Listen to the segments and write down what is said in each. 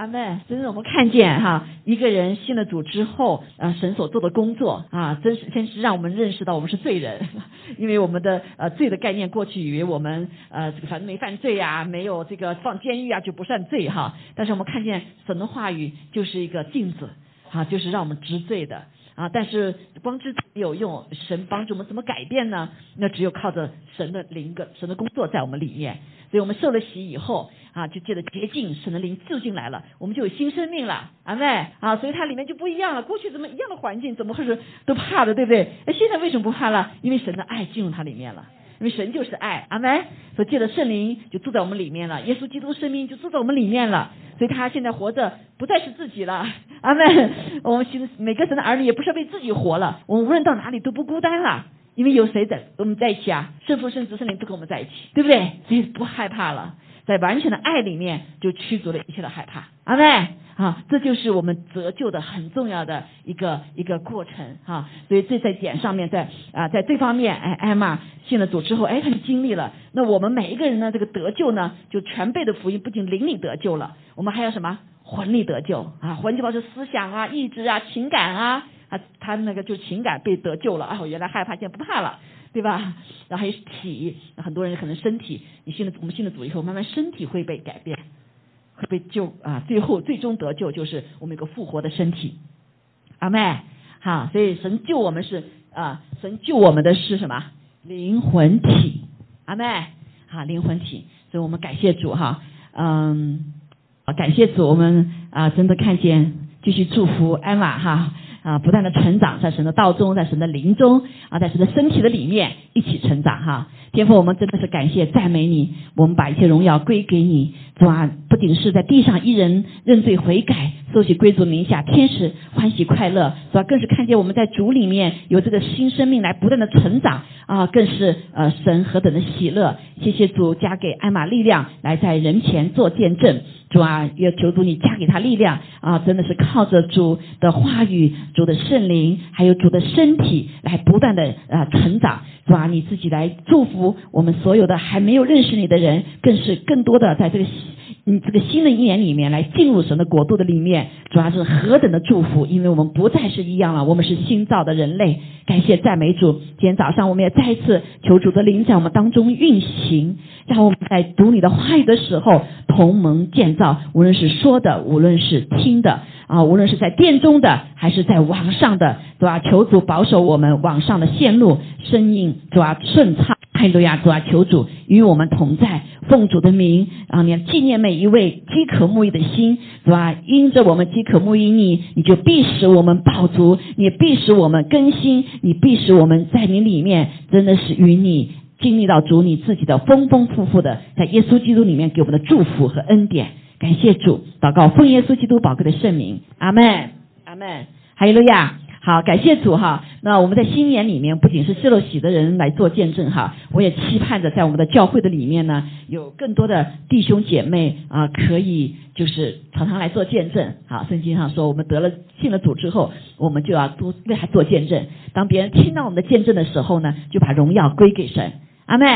阿妹，真是我们看见哈，一个人信了主之后，啊，神所做的工作啊，真是先是让我们认识到我们是罪人，因为我们的呃罪的概念过去以为我们呃这个反正没犯罪呀，没有这个放监狱啊就不算罪哈，但是我们看见神的话语就是一个镜子啊，就是让我们知罪的。啊！但是光知没有用，神帮助我们怎么改变呢？那只有靠着神的灵个神的工作在我们里面。所以我们受了洗以后啊，就借着洁净，神的灵住进来了，我们就有新生命了。阿妹啊，所以它里面就不一样了。过去怎么一样的环境，怎么会是都怕的，对不对？那，现在为什么不怕了？因为神的爱进入它里面了。因为神就是爱，阿门。所以借着圣灵就住在我们里面了，耶稣基督生命就住在我们里面了。所以他现在活着不再是自己了，阿门。我们其实每个神的儿女也不是为自己活了，我们无论到哪里都不孤单了，因为有谁在我们在一起啊？圣父、圣子、圣灵都跟我们在一起，对不对？所以不害怕了，在完全的爱里面就驱逐了一切的害怕，阿门。啊，这就是我们得救的很重要的一个一个过程哈，所以这在点上面，在啊，在这方面，哎，艾玛信了主之后，哎，他就经历了。那我们每一个人呢，这个得救呢，就全备的福音，不仅灵里得救了，我们还有什么魂里得救啊？魂就包括思想啊、意志啊、情感啊，啊，他那个就情感被得救了啊，我原来害怕，现在不怕了，对吧？然后还有体，很多人可能身体，你信了我们信了主以后，慢慢身体会被改变。被救啊！最后最终得救就是我们一个复活的身体，阿妹，哈，所以神救我们是啊，神救我们的是什么？灵魂体，阿妹，哈，灵魂体，所以我们感谢主哈，嗯，感谢主，我们啊真的看见，继续祝福艾玛哈。啊，不断的成长，在神的道中，在神的灵中啊，在神的身体的里面一起成长哈。天父，我们真的是感谢赞美你，我们把一切荣耀归给你，是吧？不仅是在地上一人认罪悔改，收起贵族名下，天使欢喜快乐，是吧？更是看见我们在主里面有这个新生命来不断的成长啊，更是呃神何等的喜乐！谢谢主加给艾玛力量，来在人前做见证。主啊，也求主你加给他力量啊！真的是靠着主的话语、主的圣灵，还有主的身体来不断的啊成长。主啊，你自己来祝福我们所有的还没有认识你的人，更是更多的在这个。你这个新的一年里面来进入神的国度的里面，主要是何等的祝福！因为我们不再是一样了，我们是新造的人类。感谢赞美主！今天早上我们也再一次求主的灵在我们当中运行，让我们在读你的话语的时候同盟建造，无论是说的，无论是听的啊，无论是在殿中的还是在网上的，对吧？求主保守我们网上的线路声音，主要？顺畅。哈利路亚，主啊，求主与我们同在，奉主的名啊，你要纪念每一位饥渴慕义的心，是吧？因着我们饥渴慕义你，你就必使我们饱足，你必使我们更新，你必使我们在你里面真的是与你经历到主你自己的丰丰富富的，在耶稣基督里面给我们的祝福和恩典。感谢主，祷告奉耶稣基督宝贵的圣名，阿门，阿门，哈利路亚。好，感谢主哈。那我们在新年里面，不仅是受了喜的人来做见证哈，我也期盼着在我们的教会的里面呢，有更多的弟兄姐妹啊，可以就是常常来做见证。好，圣经上说，我们得了信了主之后，我们就要多为他做见证。当别人听到我们的见证的时候呢，就把荣耀归给神。阿妹。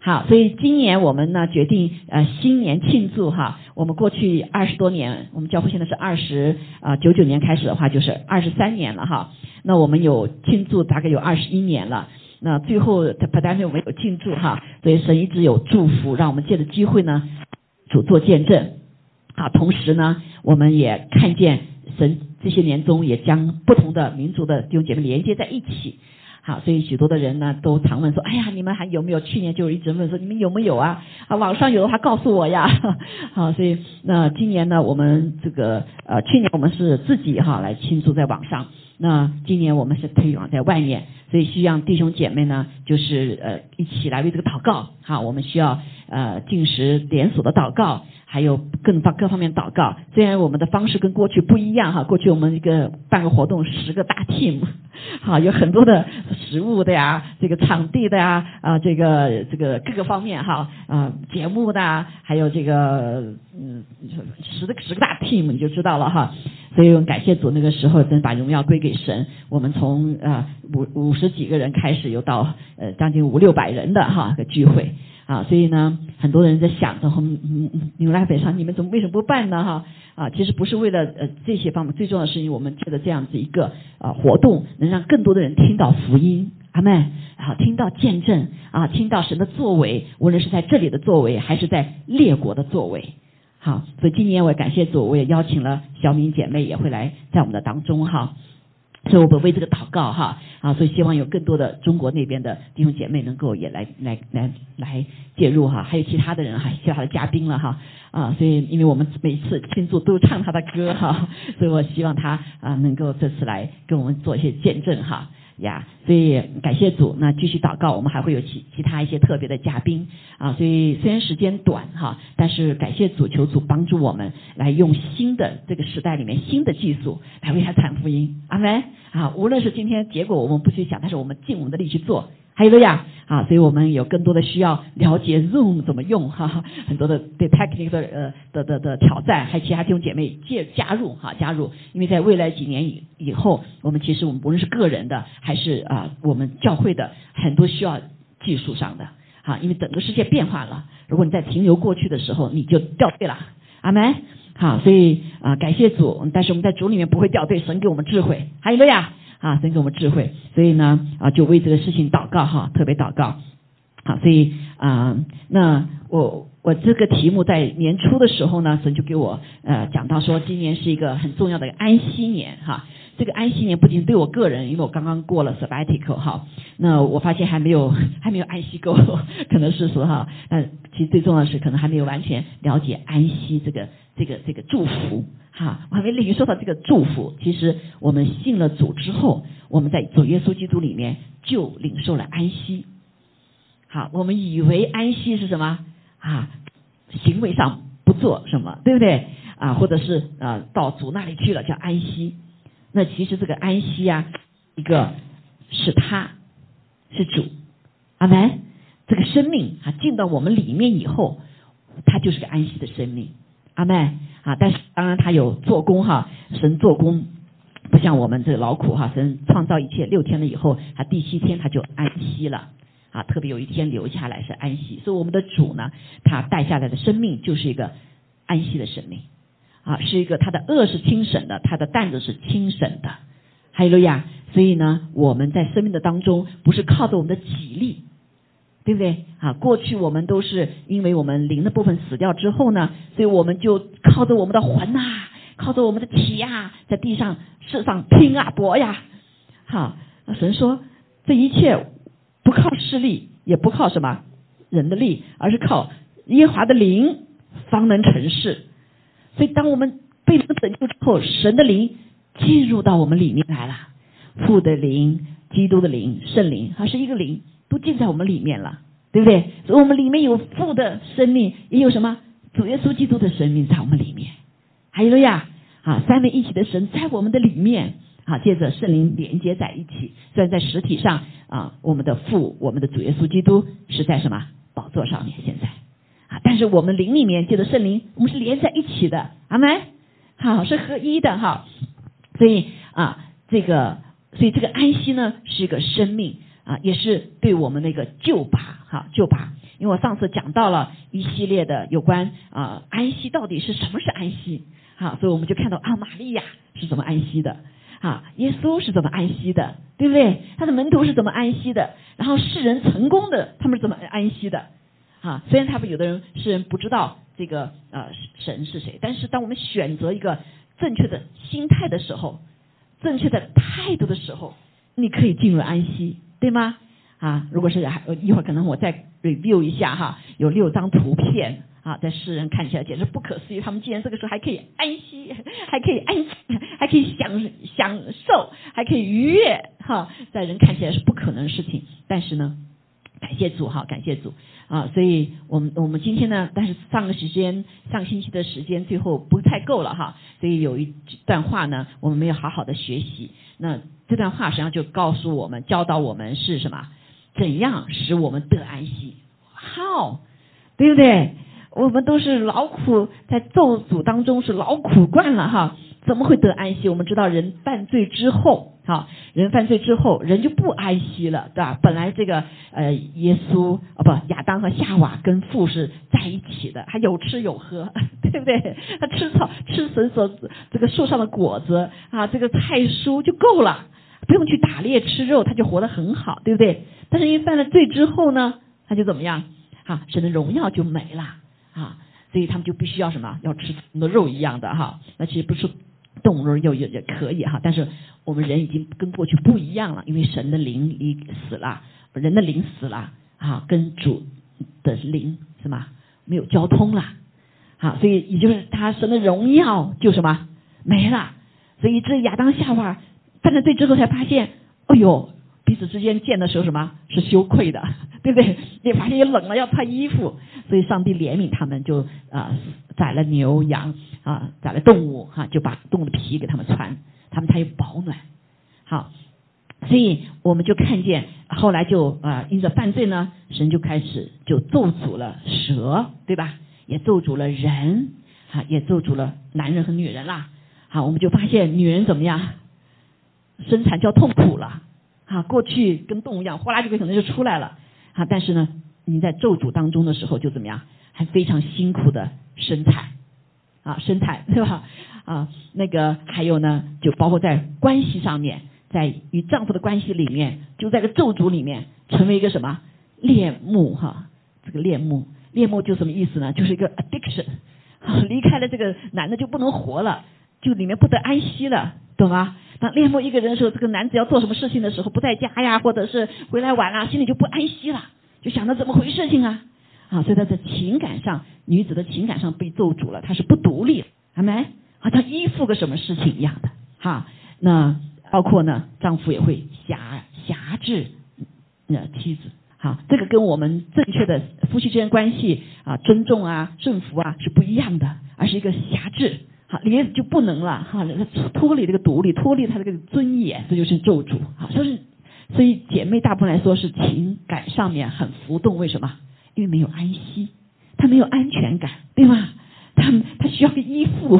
好，所以今年我们呢决定呃新年庆祝哈，我们过去二十多年，我们教会现在是二十啊九九年开始的话就是二十三年了哈，那我们有庆祝大概有二十一年了，那最后他不但没有没有庆祝哈，所以神一直有祝福，让我们借着机会呢主做见证，啊，同时呢我们也看见神这些年中也将不同的民族的弟兄姐妹连接在一起。好，所以许多的人呢都常问说：“哎呀，你们还有没有？去年就一直问说你们有没有啊？啊，网上有的话告诉我呀。”好，所以那今年呢，我们这个呃，去年我们是自己哈来庆祝在网上，那今年我们是推广在外面，所以需要弟兄姐妹呢，就是呃一起来为这个祷告。好，我们需要呃进食连锁的祷告。还有更方各方面祷告，虽然我们的方式跟过去不一样哈，过去我们一个办个活动十个大 team，好有很多的食物的呀，这个场地的呀啊，这个这个各个方面哈啊节目的，还有这个嗯十个十个大 team 你就知道了哈，所以我感谢主那个时候真把荣耀归给神，我们从啊五五十几个人开始，又到呃将近五六百人的哈个聚会。啊，所以呢，很多人在想着，嗯嗯，纽拉北上，你们怎么为什么不办呢？哈啊，其实不是为了呃这些方面，最重要的是因为我们借着这样子一个呃活动，能让更多的人听到福音，阿门，啊，听到见证啊，听到神的作为，无论是在这里的作为，还是在列国的作为。好，所以今年我也感谢主，我也邀请了小敏姐妹也会来在我们的当中哈。所以我们为这个祷告哈啊，所以希望有更多的中国那边的弟兄姐妹能够也来来来来介入哈，还有其他的人哈，其他的嘉宾了哈啊，所以因为我们每次庆祝都唱他的歌哈，所以我希望他啊能够这次来跟我们做一些见证哈。呀，所以感谢主，那继续祷告，我们还会有其其他一些特别的嘉宾啊，所以虽然时间短哈，但是感谢主，求主帮助我们来用新的这个时代里面新的技术来为他传福音，阿门啊！无论是今天结果我们不去想，但是我们尽我们的力去做。还有个呀，啊，所以我们有更多的需要了解 Zoom 怎么用哈，很多的对 technical 的呃的的的挑战，还有其他弟兄姐妹介加入哈加入，因为在未来几年以以后，我们其实我们不论是个人的还是啊我们教会的，很多需要技术上的哈，因为整个世界变化了，如果你在停留过去的时候，你就掉队了，阿门。好，所以啊感谢主，但是我们在主里面不会掉队，神给我们智慧，还有个呀。啊，神给我们智慧，所以呢，啊，就为这个事情祷告哈，特别祷告。好，所以啊，那我我这个题目在年初的时候呢，神就给我呃讲到说，今年是一个很重要的安息年哈。这个安息年不仅对我个人，因为我刚刚过了 sabbatical 哈，那我发现还没有还没有安息够，可能是说哈，那其实最重要的是可能还没有完全了解安息这个这个这个祝福。哈，我还没领受到这个祝福。其实我们信了主之后，我们在主耶稣基督里面就领受了安息。好，我们以为安息是什么啊？行为上不做什么，对不对啊？或者是呃到主那里去了叫安息。那其实这个安息啊，一个是他是主，阿门。这个生命啊进到我们里面以后，它就是个安息的生命，阿门。啊，但是当然他有做工哈，神做工不像我们这个劳苦哈，神创造一切六天了以后，他第七天他就安息了啊，特别有一天留下来是安息，所以我们的主呢，他带下来的生命就是一个安息的生命啊，是一个他的恶是轻省的，他的担子是轻省的，还有路亚，所以呢，我们在生命的当中不是靠着我们的体力。对不对啊？过去我们都是因为我们灵的部分死掉之后呢，所以我们就靠着我们的魂呐，靠着我们的体呀，在地上世上拼啊搏呀。好，那神说这一切不靠势力，也不靠什么人的力，而是靠耶华的灵方能成事。所以当我们被拯救之后，神的灵进入到我们里面来了，父的灵、基督的灵、圣灵，它是一个灵。都进在我们里面了，对不对？所以我们里面有父的生命，也有什么主耶稣基督的生命在我们里面。还有呀，啊，三位一体的神在我们的里面，啊，借着圣灵连接在一起。虽然在实体上啊，我们的父，我们的主耶稣基督是在什么宝座上面？现在啊，但是我们灵里面借着圣灵，我们是连在一起的，阿门。好，是合一的哈。所以啊，这个，所以这个安息呢，是一个生命。啊，也是对我们那个救拔哈救拔，因为我上次讲到了一系列的有关啊安息到底是什么是安息，好，所以我们就看到啊玛利亚是怎么安息的，啊耶稣是怎么安息的，对不对？他的门徒是怎么安息的？然后世人成功的他们是怎么安息的？啊，虽然他们有的人世人不知道这个呃神是谁，但是当我们选择一个正确的心态的时候，正确的态度的时候，你可以进入安息。对吗？啊，如果是还一会儿可能我再 review 一下哈，有六张图片啊，在世人看起来简直不可思议，他们竟然这个时候还可以安息，还可以安，还可以享享受，还可以愉悦哈，在人看起来是不可能的事情，但是呢，感谢主哈，感谢主啊，所以我们我们今天呢，但是上个时间上星期的时间最后不太够了哈，所以有一段话呢，我们没有好好的学习那。这段话实际上就告诉我们、教导我们是什么？怎样使我们得安息？How，对不对？我们都是劳苦在咒诅当中是劳苦惯了哈，怎么会得安息？我们知道人犯罪之后好，人犯罪之后，人就不安息了，对吧？本来这个呃，耶稣哦不，亚当和夏娃跟父是在一起的，还有吃有喝，对不对？他吃草，吃神所这个树上的果子啊，这个菜蔬就够了，不用去打猎吃肉，他就活得很好，对不对？但是因为犯了罪之后呢，他就怎么样？啊，神的荣耀就没了啊，所以他们就必须要什么？要吃那肉一样的哈。那其实不是。动物肉也也可以哈，但是我们人已经跟过去不一样了，因为神的灵已死了，人的灵死了啊，跟主的灵什么？没有交通了，好，所以也就是他神的荣耀就什么没了，所以这亚当夏娃犯了罪之后才发现，哎呦，彼此之间见的时候什么是羞愧的，对不对？也发现也冷了要穿衣服，所以上帝怜悯他们，就啊宰了牛羊。啊，宰了动物哈，就把动物的皮给他们穿，他们才有保暖。好，所以我们就看见后来就啊，因着犯罪呢，神就开始就咒诅了蛇，对吧？也咒诅了人，啊，也咒诅了男人和女人啦。好，我们就发现女人怎么样，生产就要痛苦了。啊，过去跟动物一样，哗啦就可能就出来了。啊，但是呢，你在咒诅当中的时候就怎么样，还非常辛苦的生产。啊，生产对吧？啊，那个还有呢，就包括在关系上面，在与丈夫的关系里面，就在个咒诅里面，成为一个什么恋慕哈？这个恋慕，恋慕就什么意思呢？就是一个 addiction，离开了这个男的就不能活了，就里面不得安息了，懂吗？当恋慕一个人的时候，这个男子要做什么事情的时候，不在家呀，或者是回来晚了，心里就不安息了，就想着怎么回事情啊？啊，所以他在情感上，女子的情感上被咒诅了，她是不独立，还没？好像依附个什么事情一样的，哈。那包括呢，丈夫也会辖辖制那妻子，好，这个跟我们正确的夫妻之间关系啊，尊重啊，顺服啊是不一样的，而是一个辖制，好，你就不能了，哈，脱离这个独立，脱离他这个尊严，这就是咒诅，好，所以所以姐妹大部分来说是情感上面很浮动，为什么？因为没有安息，她没有安全感，对吗？她她需要个依附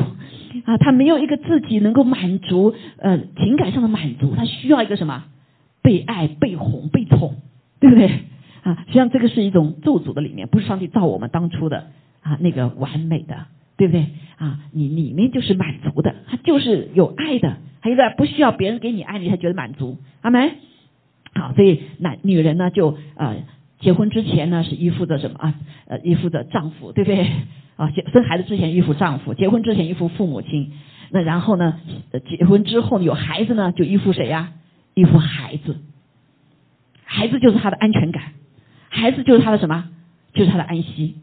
啊，她没有一个自己能够满足呃情感上的满足，她需要一个什么？被爱、被哄、被宠，对不对？啊，实际上这个是一种咒诅的里面，不是上帝造我们当初的啊那个完美的，对不对？啊，你里面就是满足的，他就是有爱的，还有个不需要别人给你爱，你才觉得满足，阿门。好，所以男女人呢就啊。结婚之前呢是依附着什么啊？呃，依附着丈夫，对不对？啊，结生孩子之前依附丈夫，结婚之前依附父母亲。那然后呢，结婚之后有孩子呢，就依附谁呀？依附孩子。孩子就是他的安全感，孩子就是他的什么？就是他的安息。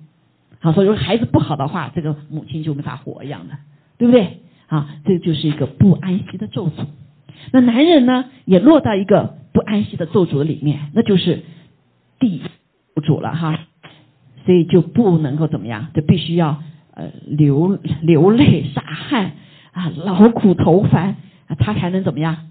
好，所以说孩子不好的话，这个母亲就没法活一样的，对不对？啊，这就是一个不安息的咒诅。那男人呢，也落到一个不安息的咒诅的里面，那就是。地主了哈，所以就不能够怎么样，就必须要呃流流泪洒汗啊，劳苦头烦，他才能怎么样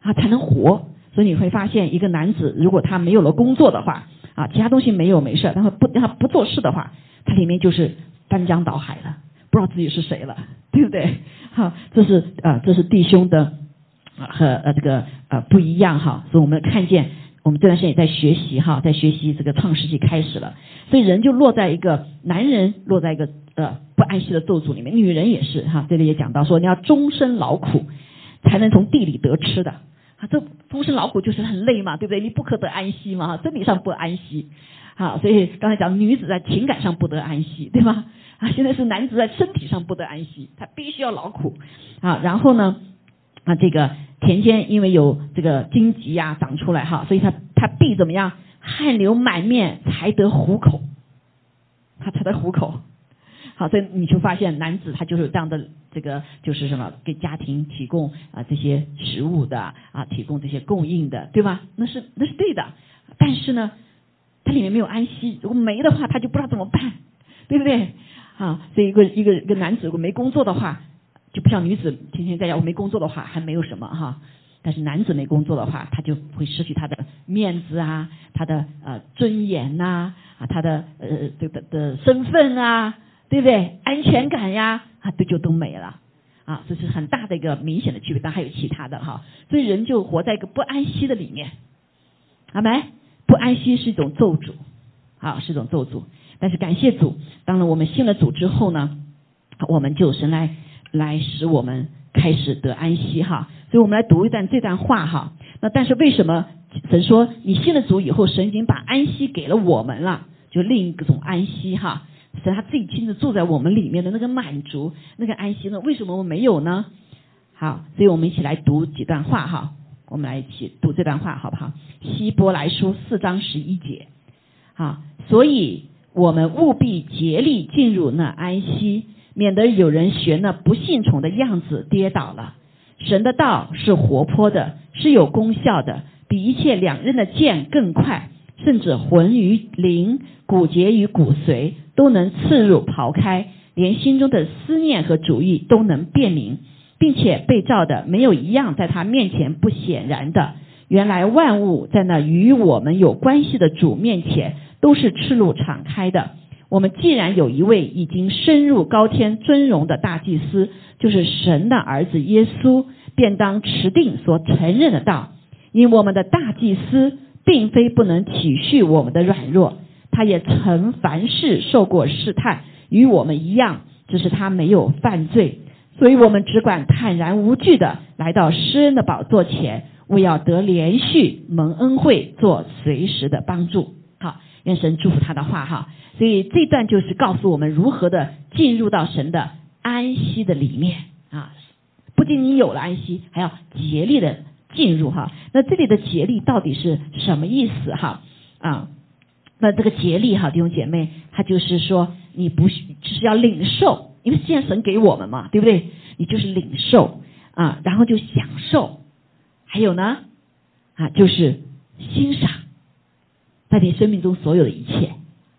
啊，才能活。所以你会发现，一个男子如果他没有了工作的话啊，其他东西没有没事，但是不他不做事的话，他里面就是翻江倒海了，不知道自己是谁了，对不对？好，这是啊，这是弟兄的啊和呃这个呃不一样哈，所以我们看见。我们这段时间也在学习哈，在学习这个创世纪开始了，所以人就落在一个男人落在一个呃不安息的咒诅里面，女人也是哈，这里也讲到说你要终身劳苦才能从地里得吃的啊，这终身劳苦就是很累嘛，对不对？你不可得安息嘛，哈，身体上不安息，好，所以刚才讲女子在情感上不得安息，对吗？啊，现在是男子在身体上不得安息，他必须要劳苦啊，然后呢啊这个。田间因为有这个荆棘呀长出来哈，所以他他必怎么样汗流满面才得糊口，他才得糊口。好，所以你就发现男子他就是这样的这个就是什么给家庭提供啊这些食物的啊提供这些供应的对吧？那是那是对的，但是呢，他里面没有安息，如果没的话他就不知道怎么办，对不对？啊，所以一个一个一个男子如果没工作的话。就不像女子天天在家，我没工作的话还没有什么哈，但是男子没工作的话，他就会失去他的面子啊，他的呃尊严呐啊，他的呃这个的身份啊，对不对？安全感呀啊，都就都没了啊，这是很大的一个明显的区别，但还有其他的哈。所以人就活在一个不安息的里面，阿没？不安息是一种咒诅，啊，是一种咒诅。但是感谢主，当然我们信了主之后呢，我们就神来来使我们开始得安息哈。所以我们来读一段这段话哈。那但是为什么神说你信了主以后，神已经把安息给了我们了，就另一种安息哈。神他自己亲自住在我们里面的那个满足、那个安息呢？为什么我没有呢？好，所以我们一起来读几段话哈。我们来一起读这段话好不好？希伯来书四章十一节，好，所以我们务必竭力进入那安息，免得有人学那不信从的样子跌倒了。神的道是活泼的，是有功效的，比一切两刃的剑更快，甚至魂与灵、骨节与骨髓都能刺入刨开，连心中的思念和主意都能辨明。并且被造的没有一样在他面前不显然的。原来万物在那与我们有关系的主面前都是赤露敞开的。我们既然有一位已经深入高天尊荣的大祭司，就是神的儿子耶稣，便当持定所承认的道。因我们的大祭司并非不能体恤我们的软弱，他也曾凡事受过试探，与我们一样，只是他没有犯罪。所以我们只管坦然无惧的来到施恩的宝座前，为要得连续蒙恩惠，做随时的帮助。愿神祝福他的话哈。所以这段就是告诉我们如何的进入到神的安息的里面啊。不仅你有了安息，还要竭力的进入哈。那这里的竭力到底是什么意思哈？啊，那这个竭力哈，弟兄姐妹，他就是说你不就是要领受。因为现在神给我们嘛，对不对？你就是领受啊，然后就享受，还有呢啊，就是欣赏，在你生命中所有的一切，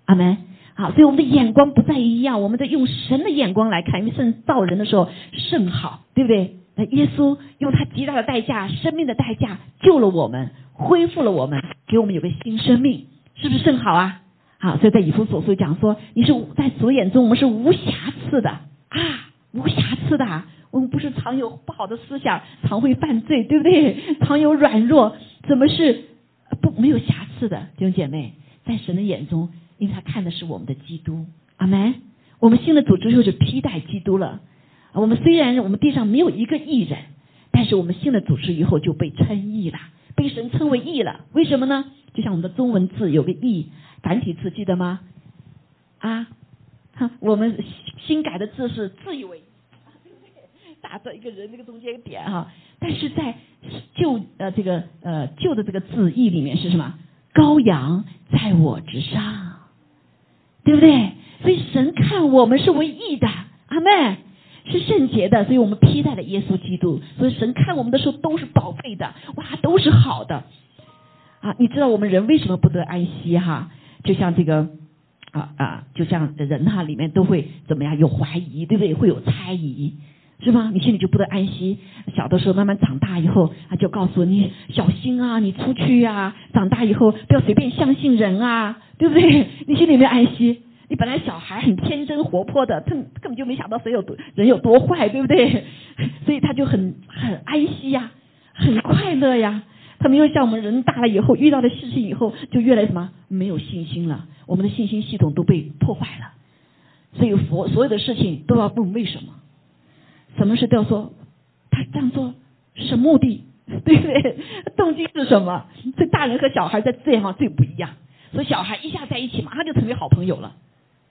阿门。好，所以我们的眼光不再一样，我们在用神的眼光来看，因为神造人的时候甚好，对不对？那耶稣用他极大的代价，生命的代价救了我们，恢复了我们，给我们有个新生命，是不是甚好啊？好，所以在以弗所书讲说，你是在主眼中我们是无瑕疵的啊，无瑕疵的。我们不是常有不好的思想，常会犯罪，对不对？常有软弱，怎么是不没有瑕疵的？弟兄姐妹，在神的眼中，因为他看的是我们的基督。阿门。我们新的组织就披戴基督了。我们虽然我们地上没有一个艺人，但是我们新的组织以后就被称义了，被神称为义了。为什么呢？就像我们的中文字有个义。繁体字记得吗？啊，哈，我们新改的字是自以为打在一个人这个中间点哈，但是在旧呃这个呃旧的这个字义里面是什么？羔羊在我之上，对不对？所以神看我们是唯一的，阿妹是圣洁的，所以我们披戴了耶稣基督，所以神看我们的时候都是宝贝的，哇，都是好的啊！你知道我们人为什么不得安息哈？就像这个啊啊，就像人哈，里面都会怎么样？有怀疑，对不对？会有猜疑，是吧？你心里就不得安息。小的时候慢慢长大以后，他就告诉你小心啊，你出去呀，长大以后不要随便相信人啊，对不对？你心里没有安息。你本来小孩很天真活泼的，他根本就没想到谁有多人有多坏，对不对？所以他就很很安息呀，很快乐呀。他没有像我们人大了以后遇到的事情以后就越来什么没有信心了，我们的信心系统都被破坏了，所以佛所有的事情都要问为什么，什么事都要说他这样做是目的，对不对？动机是什么？这大人和小孩在这样最不一样，所以小孩一下在一起马上就成为好朋友了，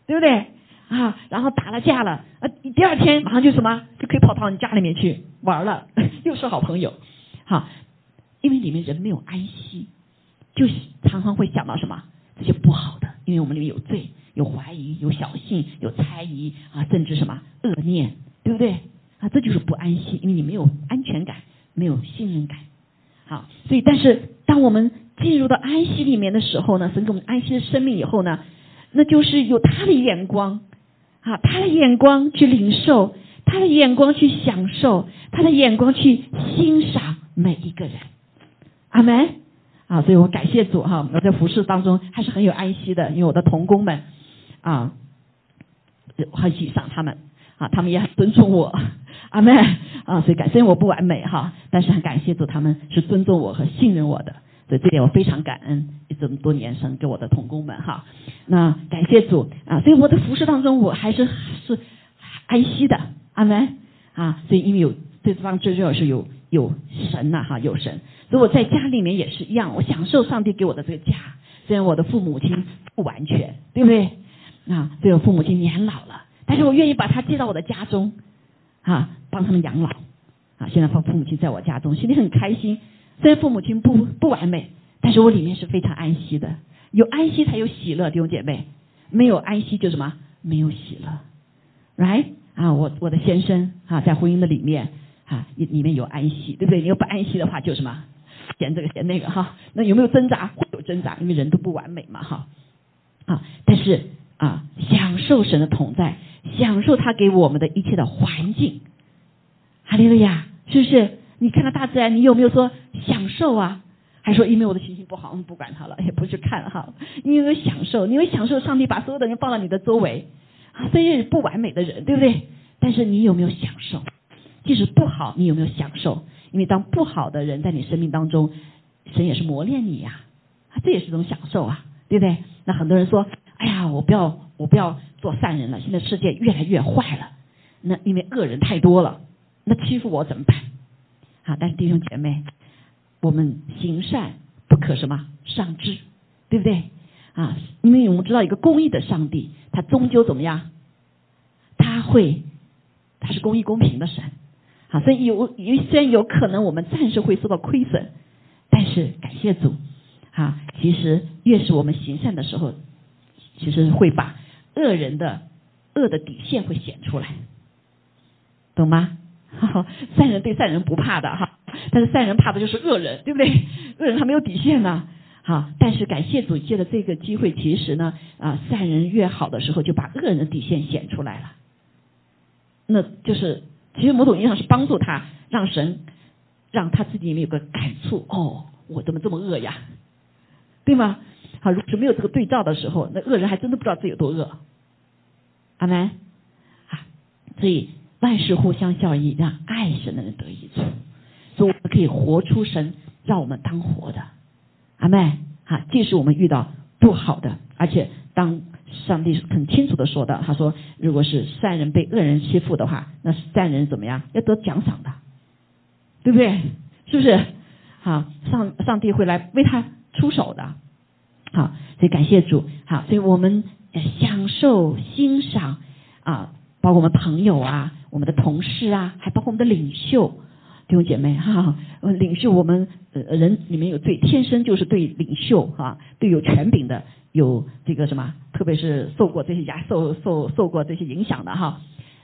对不对？啊，然后打了架了，啊，第二天马上就什么就可以跑到你家里面去玩了，又是好朋友，好。因为里面人没有安息，就常常会想到什么这些不好的，因为我们里面有罪、有怀疑、有小性、有猜疑啊，甚至什么恶念，对不对？啊，这就是不安息，因为你没有安全感，没有信任感。好，所以但是当我们进入到安息里面的时候呢，神给我们安息的生命以后呢，那就是有他的眼光啊，他的眼光去领受，他的眼光去享受，他的眼光去欣赏每一个人。阿门啊！所以我感谢主哈，我在服饰当中还是很有安息的，因为我的童工们啊，很欣赏他们啊，他们也很尊重我，阿妹啊，所以感虽然我不完美哈，但是很感谢主，他们是尊重我和信任我的，所以这点我非常感恩这么多年神给我的同工们哈。那感谢主啊，所以我的服饰当中我还是是安息的，阿门啊，所以因为有这方最重要是有有神呐哈，有神，所以我在家里面也是一样，我享受上帝给我的这个家，虽然我的父母亲不完全，对不对啊？所以我父母亲年老了。但是我愿意把他接到我的家中，啊，帮他们养老，啊，现在父父母亲在我家中，心里很开心。虽然父母亲不不完美，但是我里面是非常安息的。有安息才有喜乐，弟兄姐妹，没有安息就什么？没有喜乐，right？啊，我我的先生啊，在婚姻的里面啊，里面有安息，对不对？你要不安息的话，就什么？嫌这个嫌那个哈。那有没有挣扎？会有挣扎，因为人都不完美嘛哈。啊，但是啊，享受神的同在。享受他给我们的一切的环境，哈利路亚，是不是？你看到大自然，你有没有说享受啊？还说因为我的心情不好，我们不管他了，也不去看哈。你有没有享受？你会享受上帝把所有的人放到你的周围啊？虽然是不完美的人，对不对？但是你有没有享受？即使不好，你有没有享受？因为当不好的人在你生命当中，神也是磨练你呀，这也是一种享受啊，对不对？那很多人说，哎呀，我不要，我不要。做善人了，现在世界越来越坏了。那因为恶人太多了，那欺负我怎么办？啊！但是弟兄姐妹，我们行善不可什么上知，对不对？啊！因为我们知道一个公义的上帝，他终究怎么样？他会，他是公义公平的神。啊！所以有有虽然有可能我们暂时会受到亏损，但是感谢主，啊！其实越是我们行善的时候，其实会把。恶人的恶的底线会显出来，懂吗？善人对善人不怕的哈，但是善人怕的就是恶人，对不对？恶人他没有底线呢，好，但是感谢主借的这个机会，其实呢啊，善人越好的时候，就把恶人的底线显出来了。那就是其实某种意义上是帮助他，让神让他自己里面有个感触，哦，我怎么这么恶呀？对吗？好，如果是没有这个对照的时候，那恶人还真的不知道自己有多恶。阿门。啊，所以万事互相效益，让爱神的人得益处，所以我们可以活出神让我们当活的。阿门。啊，即使我们遇到不好的，而且当上帝很清楚的说的，他说，如果是善人被恶人欺负的话，那善人怎么样？要得奖赏的，对不对？是不是？好，上上帝会来为他出手的。好，所以感谢主。好，所以我们享受欣赏啊，包括我们朋友啊，我们的同事啊，还包括我们的领袖弟兄姐妹哈。领袖我们呃人里面有最天生就是对领袖哈，对有权柄的有这个什么，特别是受过这些压受受受过这些影响的哈，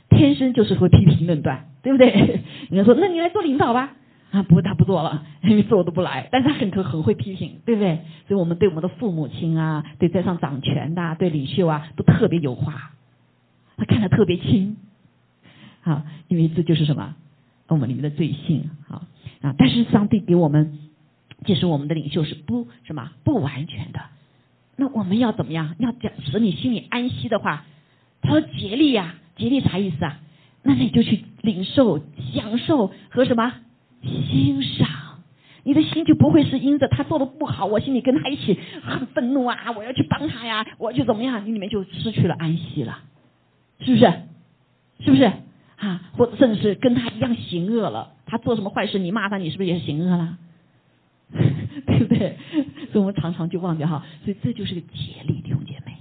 天生就是会批评论断，对不对？人家说那你来做领导吧。啊，不，他不做了，因为做都不来。但是他很可很会批评，对不对？所以我们对我们的父母亲啊，对在上掌权的，对领袖啊，都特别有话，他看得特别清。好，因为这就是什么？我们里面的罪性。好啊，但是上帝给我们，即使我们的领袖是不什么不完全的，那我们要怎么样？要讲使你心里安息的话，他说竭力呀，竭力啥意思啊？那你就去领受、享受和什么？欣赏，你的心就不会是因着他做的不好，我心里跟他一起很愤怒啊！我要去帮他呀，我要去怎么样？你里面就失去了安息了，是不是？是不是？啊，或者甚至是跟他一样行恶了，他做什么坏事，你骂他，你是不是也是行恶了？对不对？所以我们常常就忘记哈，所以这就是个竭力，弟兄姐妹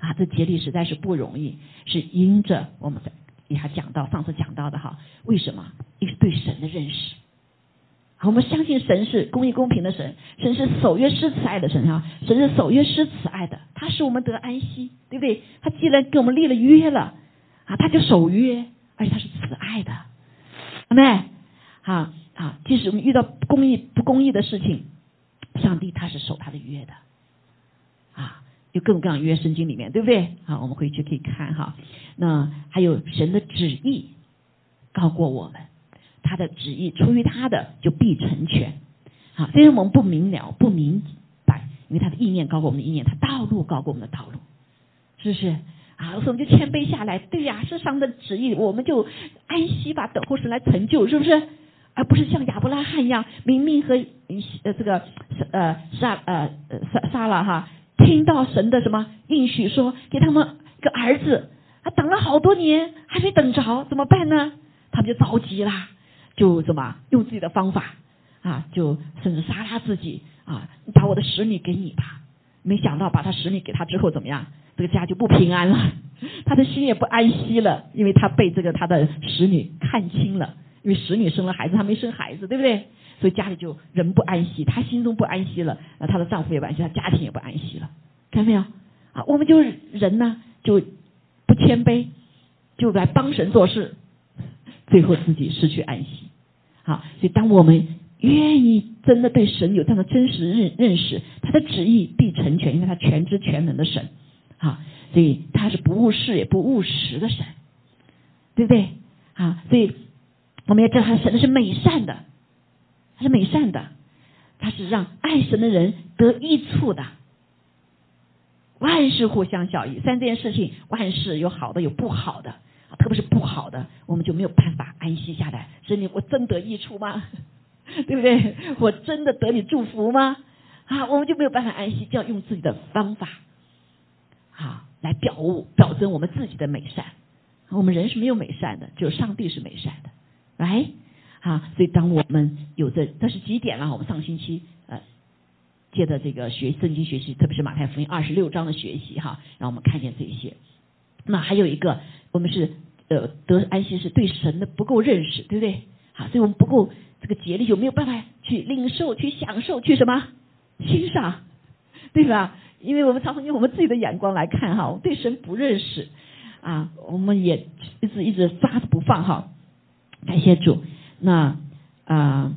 啊，这竭力实在是不容易，是因着我们的。你还讲到上次讲到的哈，为什么？因为对神的认识，我们相信神是公义公平的神，神是守约施慈爱的神啊，神是守约施慈爱的，他使我们得安息，对不对？他既然跟我们立了约了啊，他就守约，而且他是慈爱的，阿妹，啊啊，即使我们遇到公义不公义的事情，上帝他是守他的约的，啊。有各种各样约圣经里面，对不对？好，我们回去可以看哈。那还有神的旨意高过我们，他的旨意出于他的就必成全。好，虽然我们不明了、不明白，因为他的意念高过我们的意念，他道路高过我们的道路，是不是？啊，所以我们就谦卑下来。对呀，是上的旨意，我们就安息吧，等候神来成就，是不是？而不是像亚伯拉罕一样，明明和呃这个呃杀呃杀杀了哈，听到神的什么应许，说给他们一个儿子，他等了好多年还没等着，怎么办呢？他们就着急了，就怎么用自己的方法啊，就甚至杀他自己啊，把我的使女给你吧。没想到把他使女给他之后怎么样？这个家就不平安了，他的心也不安息了，因为他被这个他的使女看清了。因为使女生了孩子，他没生孩子，对不对？所以家里就人不安息，她心中不安息了，那她的丈夫也不安息，她家庭也不安息了，看到没有？啊，我们就人呢就不谦卑，就来帮神做事，最后自己失去安息。好，所以当我们愿意真的对神有这样的真实认认识，他的旨意必成全，因为他全知全能的神。啊，所以他是不务事也不务实的神，对不对？啊，所以。我们要知道，他神是美善的，他是美善的，他是让爱神的人得益处的。万事互相效益，三件事情，万事有好的有不好的，特别是不好的，我们就没有办法安息下来。神，你我真得益处吗？对不对？我真的得你祝福吗？啊，我们就没有办法安息，就要用自己的方法，啊，来表物表征我们自己的美善。我们人是没有美善的，只有上帝是美善的。来，啊，所以当我们有这，这是几点了？我们上星期呃，借着这个学圣经学习，特别是马太福音二十六章的学习哈，让我们看见这些。那还有一个，我们是呃得安息是对神的不够认识，对不对？好，所以我们不够这个竭力，有没有办法去领受、去享受、去什么欣赏，对吧？因为我们常常用我们自己的眼光来看哈，我们对神不认识啊，我们也一直一直抓着不放哈。感谢主，那啊，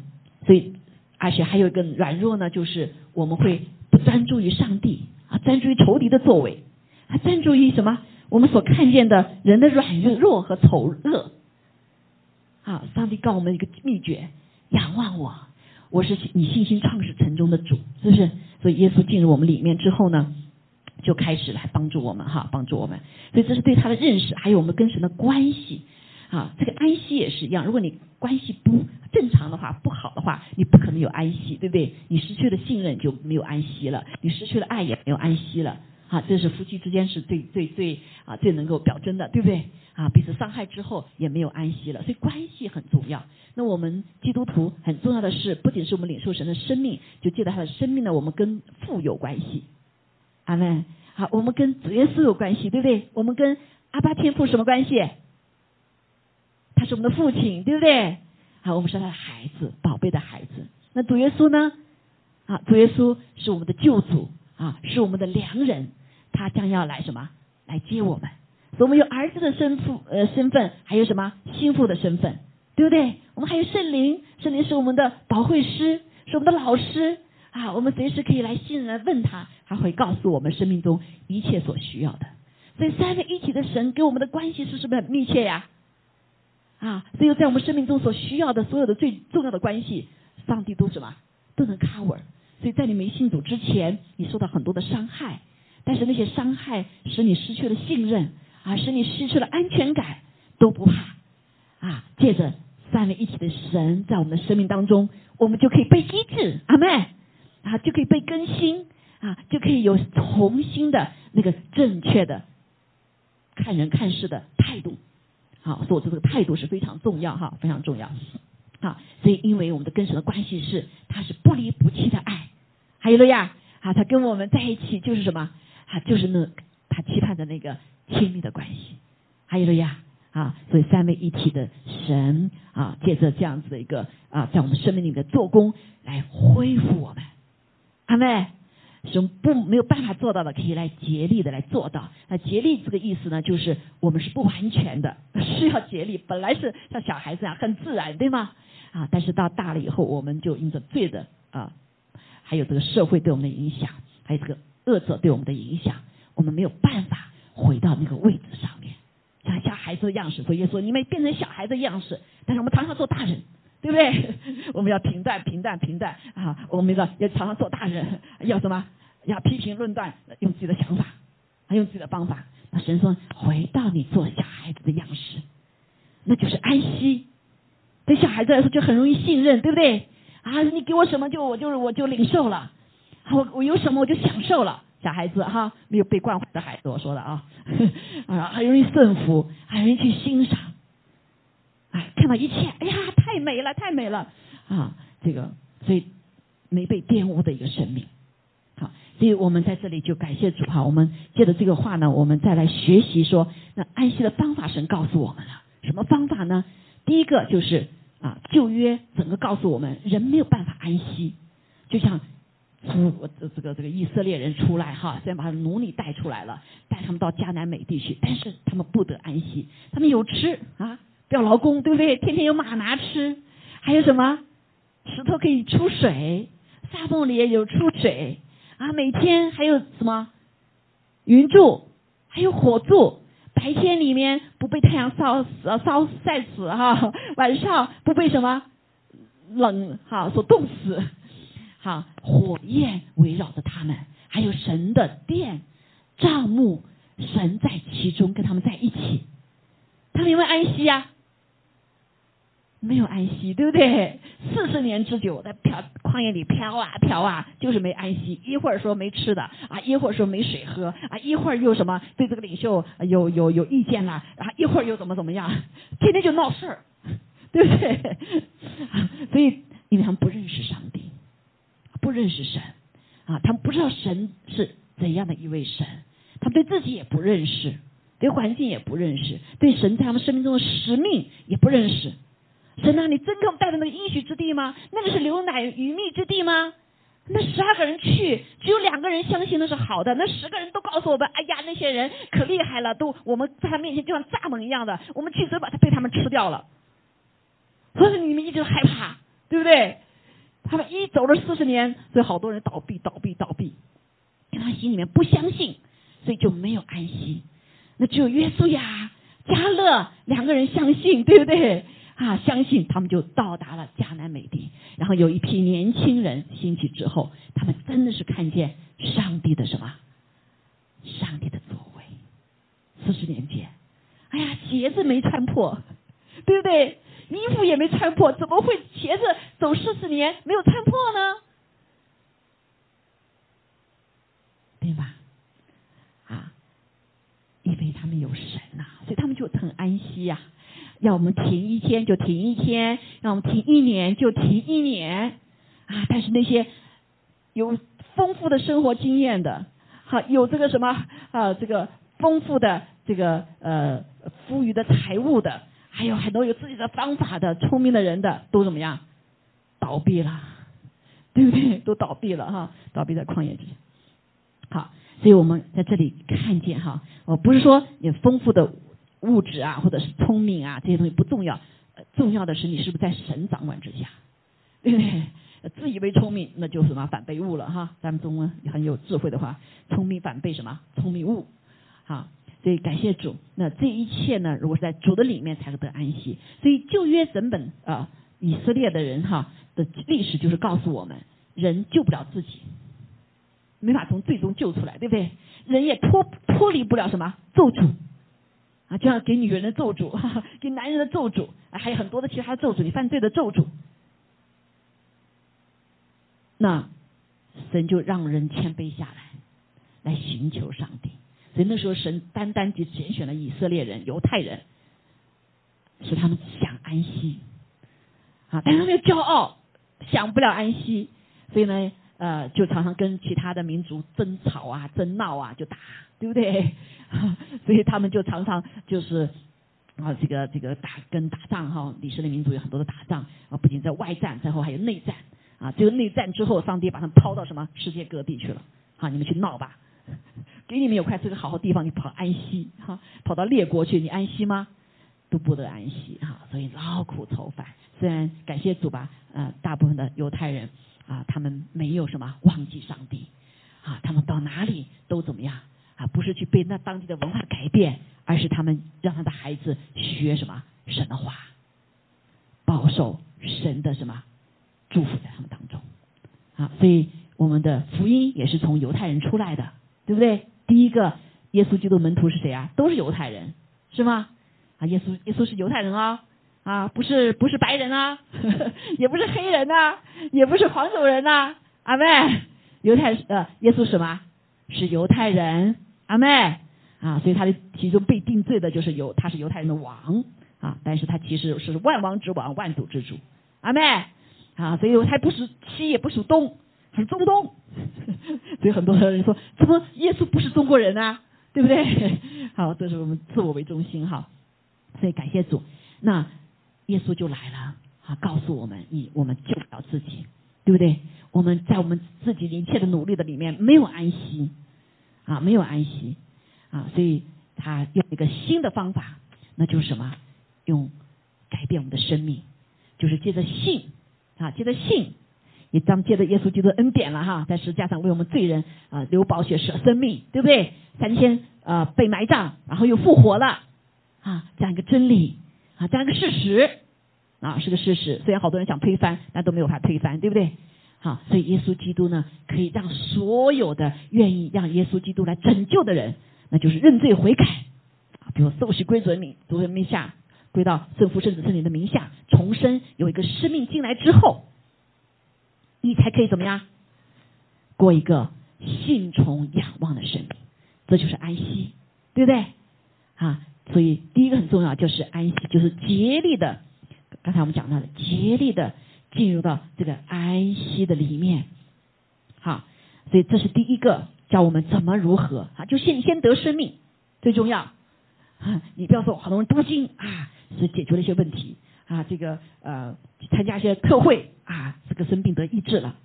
所以而且还有一个软弱呢，就是我们会不专注于上帝啊，专注于仇敌的作为，还专注于什么？我们所看见的人的软弱和丑恶。啊，上帝告我们一个秘诀：仰望我，我是你信心创始成中的主，是不是？所以耶稣进入我们里面之后呢，就开始来帮助我们哈，帮助我们。所以这是对他的认识，还有我们跟神的关系。啊，这个安息也是一样。如果你关系不正常的话，不好的话，你不可能有安息，对不对？你失去了信任就没有安息了，你失去了爱也没有安息了。啊，这是夫妻之间是最最最啊最能够表征的，对不对？啊，彼此伤害之后也没有安息了，所以关系很重要。那我们基督徒很重要的是，不仅是我们领受神的生命，就借着他的生命呢，我们跟父有关系。阿门。好，我们跟主耶稣有关系，对不对？我们跟阿巴天父什么关系？他是我们的父亲，对不对？啊，我们是他的孩子，宝贝的孩子。那主耶稣呢？啊，主耶稣是我们的救主啊，是我们的良人。他将要来什么？来接我们。所以我们有儿子的身父呃身份，还有什么心腹的身份，对不对？我们还有圣灵，圣灵是我们的保惠师，是我们的老师啊。我们随时可以来信来问他，他会告诉我们生命中一切所需要的。所以三位一体的神跟我们的关系是是不是很密切呀？啊所以在我们生命中所需要的所有的最重要的关系，上帝都什么都能 cover。所以在你没信主之前，你受到很多的伤害，但是那些伤害使你失去了信任，啊，使你失去了安全感，都不怕。啊，借着三位一体的神在我们的生命当中，我们就可以被医治，阿妹，啊，就可以被更新，啊，就可以有重新的那个正确的看人看事的态度。好，所以我这个态度是非常重要哈，非常重要。好，所以因为我们的跟神的关系是，他是不离不弃的爱，还有了呀，啊，他跟我们在一起就是什么？啊，就是那他期盼的那个亲密的关系，还有了呀，啊，所以三位一体的神啊，借着这样子的一个啊，在我们生命里的做工来恢复我们，阿妹。是不没有办法做到的，可以来竭力的来做到。那竭力这个意思呢，就是我们是不完全的，需要竭力。本来是像小孩子啊，很自然，对吗？啊，但是到大了以后，我们就因着罪的啊，还有这个社会对我们的影响，还有这个恶者对我们的影响，我们没有办法回到那个位置上面，像小孩子的样式。所以说，你们变成小孩的样式，但是我们常常做大人。对不对？我们要平淡、平淡、平淡啊！我们要要常常做大人，要什么？要批评论断，用自己的想法，用自己的方法。那神说回到你做小孩子的样式，那就是安息。对小孩子来说就很容易信任，对不对？啊，你给我什么就我就我就领受了，我我有什么我就享受了。小孩子哈，没有被惯坏的孩子，我说的啊，啊，很容易顺服，很容易去欣赏，看到一切，哎呀，太美了，太美了啊！这个，所以没被玷污的一个生命，好，所以我们在这里就感谢主哈。我们借着这个话呢，我们再来学习说，那安息的方法，神告诉我们了什么方法呢？第一个就是啊，旧约整个告诉我们，人没有办法安息，就像。出这这个这个以色列人出来哈，虽然把奴隶带出来了，带他们到迦南美地去，但是他们不得安息。他们有吃啊，不要劳工，对不对？天天有马拿吃，还有什么石头可以出水，沙洞里也有出水啊。每天还有什么云柱，还有火柱，白天里面不被太阳烧死烧晒死哈，晚上不被什么冷哈所冻死。好，火焰围绕着他们，还有神的殿、帐幕，神在其中，跟他们在一起。他们有没有安息呀？没有安息，对不对？四十年之久在飘旷野里飘啊飘啊，就是没安息。一会儿说没吃的啊，一会儿说没水喝啊，一会儿又什么对这个领袖有有有意见了，然后一会儿又怎么怎么样，天天就闹事儿，对不对？所以因为他们不认识上帝。不认识神啊，他们不知道神是怎样的一位神，他们对自己也不认识，对环境也不认识，对神在他们生命中的使命也不认识。神啊，你真给我们带到那个应许之地吗？那个是流奶与蜜之地吗？那十二个人去，只有两个人相信那是好的，那十个人都告诉我们：哎呀，那些人可厉害了，都我们在他面前就像蚱蜢一样的，我们去嘴把他被他们吃掉了。所以你们一直害怕，对不对？他们一走了四十年，所以好多人倒闭、倒闭、倒闭，因为他心里面不相信，所以就没有安息。那只有约书亚、加勒两个人相信，对不对？啊，相信他们就到达了迦南美地。然后有一批年轻人兴起之后，他们真的是看见上帝的什么？上帝的作为。四十年前，哎呀，鞋子没穿破，对不对？衣服也没穿破，怎么会鞋子走四十年没有穿破呢？对吧？啊，因为他们有神呐，所以他们就很安息呀。要我们停一天就停一天，让我们停一年就停一年啊！但是那些有丰富的生活经验的，好有这个什么啊，这个丰富的这个呃富裕的财物的。还有很多有自己的方法的聪明的人的都怎么样？倒闭了，对不对？都倒闭了哈，倒闭在旷野之下。好，所以我们在这里看见哈，我不是说你丰富的物质啊，或者是聪明啊这些东西不重要，重要的是你是不是在神掌管之下，对不对？自以为聪明，那就是什么反被误了哈。咱们中文很有智慧的话，聪明反被什么？聪明误，好。所以感谢主，那这一切呢？如果是在主的里面才会得安息。所以旧约整本啊，以色列的人哈的历史就是告诉我们，人救不了自己，没法从最终救出来，对不对？人也脱脱离不了什么咒诅啊，就要给女人的咒诅，给男人的咒诅，还有很多的其他的咒诅，你犯罪的咒诅。那神就让人谦卑下来，来寻求上帝。所以那时候，神单单就拣选了以色列人、犹太人，使他们想安息啊，但他们又骄傲，想不了安息，所以呢，呃，就常常跟其他的民族争吵啊、争闹啊，就打，对不对？所以他们就常常就是啊，这个这个打跟打仗哈，以色列民族有很多的打仗啊，不仅在外战，最后还有内战啊。这个内战之后，上帝把他们抛到什么世界各地去了？好，你们去闹吧。给你们有块这个好好地方，你跑安息哈，跑到列国去，你安息吗？都不得安息哈，所以劳苦愁烦。虽然感谢主吧，呃，大部分的犹太人啊，他们没有什么忘记上帝啊，他们到哪里都怎么样啊？不是去被那当地的文化改变，而是他们让他的孩子学什么神的话，保守神的什么祝福在他们当中啊。所以我们的福音也是从犹太人出来的，对不对？第一个耶稣基督门徒是谁啊？都是犹太人，是吗？啊，耶稣耶稣是犹太人啊，啊，不是不是白人啊，也不是黑人呐，也不是黄种人呐，阿妹，犹太呃，耶稣什么？是犹太人，阿妹啊，所以他的其中被定罪的就是犹，他是犹太人的王啊，但是他其实是万王之王，万主之主，阿妹啊，所以他不属西，也不属东，是中东，所以很多人说，怎么耶稣不是中国人呢？对不对？好，这是我们自我为中心哈，所以感谢主，那耶稣就来了啊，告诉我们，你我们救不了自己，对不对？我们在我们自己一切的努力的里面没有安息啊，没有安息啊，所以他用一个新的方法，那就是什么？用改变我们的生命，就是借着信啊，借着信，也当借着耶稣基督恩典了哈，在十字架上为我们罪人啊流宝血舍生命，对不对？三天呃被埋葬，然后又复活了啊，这样一个真理啊，这样一个事实啊，是个事实。虽然好多人想推翻，但都没有法推翻，对不对？好，所以耶稣基督呢，可以让所有的愿意让耶稣基督来拯救的人，那就是认罪悔改啊，比如受洗归主的名，主的名下归到圣父、圣子、圣灵的名下，重生有一个生命进来之后，你才可以怎么样过一个信从仰望的生命，这就是安息，对不对？啊，所以第一个很重要就是安息，就是竭力的，刚才我们讲到的竭力的。进入到这个安息的里面，好，所以这是第一个教我们怎么如何啊，就先先得生命最重要啊！你不要说很多人读经啊，是解决了一些问题啊，这个呃参加一些特会啊，这个生病得医治了，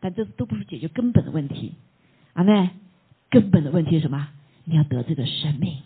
但这都不是解决根本的问题，阿妹，根本的问题是什么？你要得这个生命，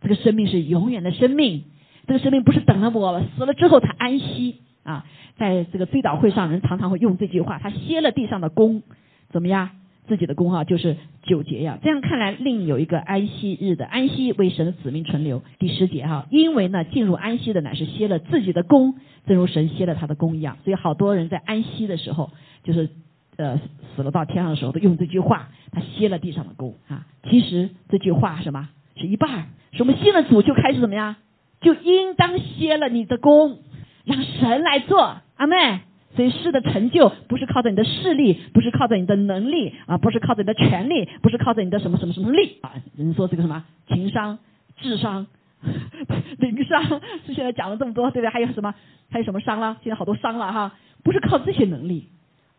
这个生命是永远的生命，这个生命不是等了我死了之后才安息。啊，在这个追悼会上，人常常会用这句话：“他歇了地上的功，怎么样？自己的功啊，就是九节呀。”这样看来，另有一个安息日的安息为神的子民存留。第十节哈，因为呢，进入安息的乃是歇了自己的功，正如神歇了他的功一样。所以，好多人在安息的时候，就是呃死了到天上的时候，都用这句话：“他歇了地上的功啊。”其实这句话什么是一半？是我们信了主就开始怎么样？就应当歇了你的功。让神来做，阿妹。所以事的成就不是靠着你的势力，不是靠着你的能力啊，不是靠着你的权利，不是靠着你的什么什么什么力啊。人说这个什么情商、智商、灵商，是现在讲了这么多，对不对？还有什么？还有什么商了？现在好多商了哈，不是靠这些能力，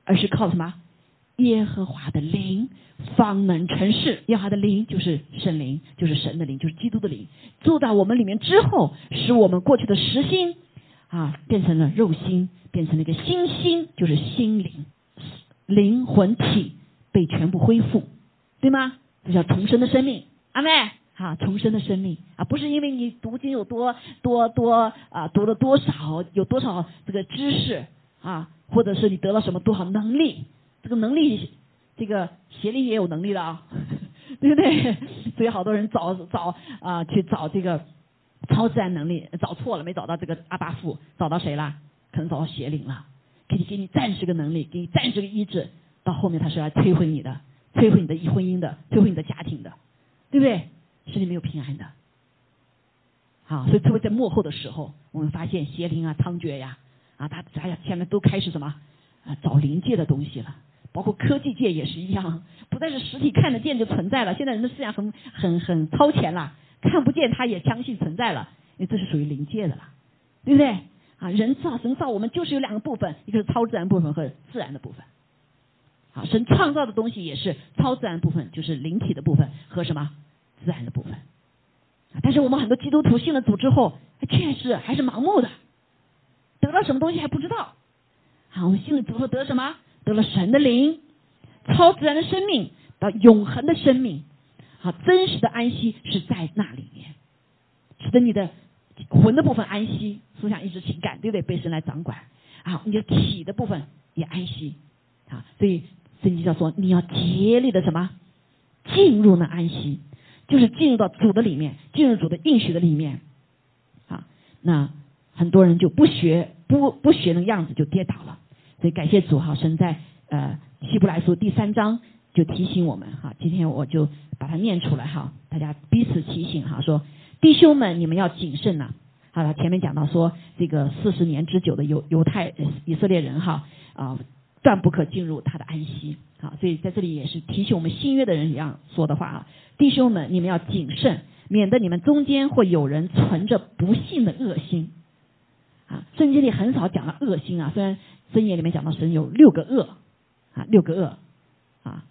而是靠什么？耶和华的灵方能成事。耶和华的灵就是圣灵，就是神的灵，就是基督的灵，住到我们里面之后，使我们过去的实心。啊，变成了肉心，变成了一个心心，就是心灵、灵魂体被全部恢复，对吗？这叫重生的生命，阿妹，啊，重生的生命啊，不是因为你读经有多多多啊，读了多少，有多少这个知识啊，或者是你得了什么多少能力，这个能力，这个邪灵也有能力的啊，对不对？所以好多人找找啊，去找这个。超自然能力找错了，没找到这个阿巴父，找到谁了？可能找到邪灵了。给你给你暂时个能力，给你暂时个医治，到后面他是来摧毁你的，摧毁你的婚姻的，摧毁你的家庭的，对不对？心里没有平安的。好，所以特别在幕后的时候，我们发现邪灵啊猖獗呀，啊，他哎呀，现在都开始什么啊找灵界的东西了，包括科技界也是一样，不再是实体看得见就存在了。现在人的思想很很很超前了。看不见，他也相信存在了，因为这是属于灵界的了，对不对？啊，人造神造我们就是有两个部分，一个是超自然部分和自然的部分。啊，神创造的东西也是超自然部分，就是灵体的部分和什么自然的部分。但是我们很多基督徒信了主之后，确实还是盲目的，得到什么东西还不知道。啊，我们信了主后得什么？得了神的灵，超自然的生命，到永恒的生命。好，真实的安息是在那里面，使得你的魂的部分安息，思想、意志、情感，对不对？被神来掌管。啊，你的体的部分也安息。啊，所以圣经叫说，你要竭力的什么？进入那安息，就是进入到主的里面，进入主的应许的里面。啊，那很多人就不学，不不学那样子就跌倒了。所以感谢主，哈，神在呃希伯来书第三章。就提醒我们哈，今天我就把它念出来哈，大家彼此提醒哈，说弟兄们，你们要谨慎呐。好了，前面讲到说这个四十年之久的犹犹太以色列人哈啊，断不可进入他的安息。好，所以在这里也是提醒我们新约的人一样说的话啊，弟兄们，你们要谨慎，免得你们中间会有人存着不幸的恶心。啊，圣经里很少讲到恶心啊，虽然箴言里面讲到神有六个恶啊，六个恶啊，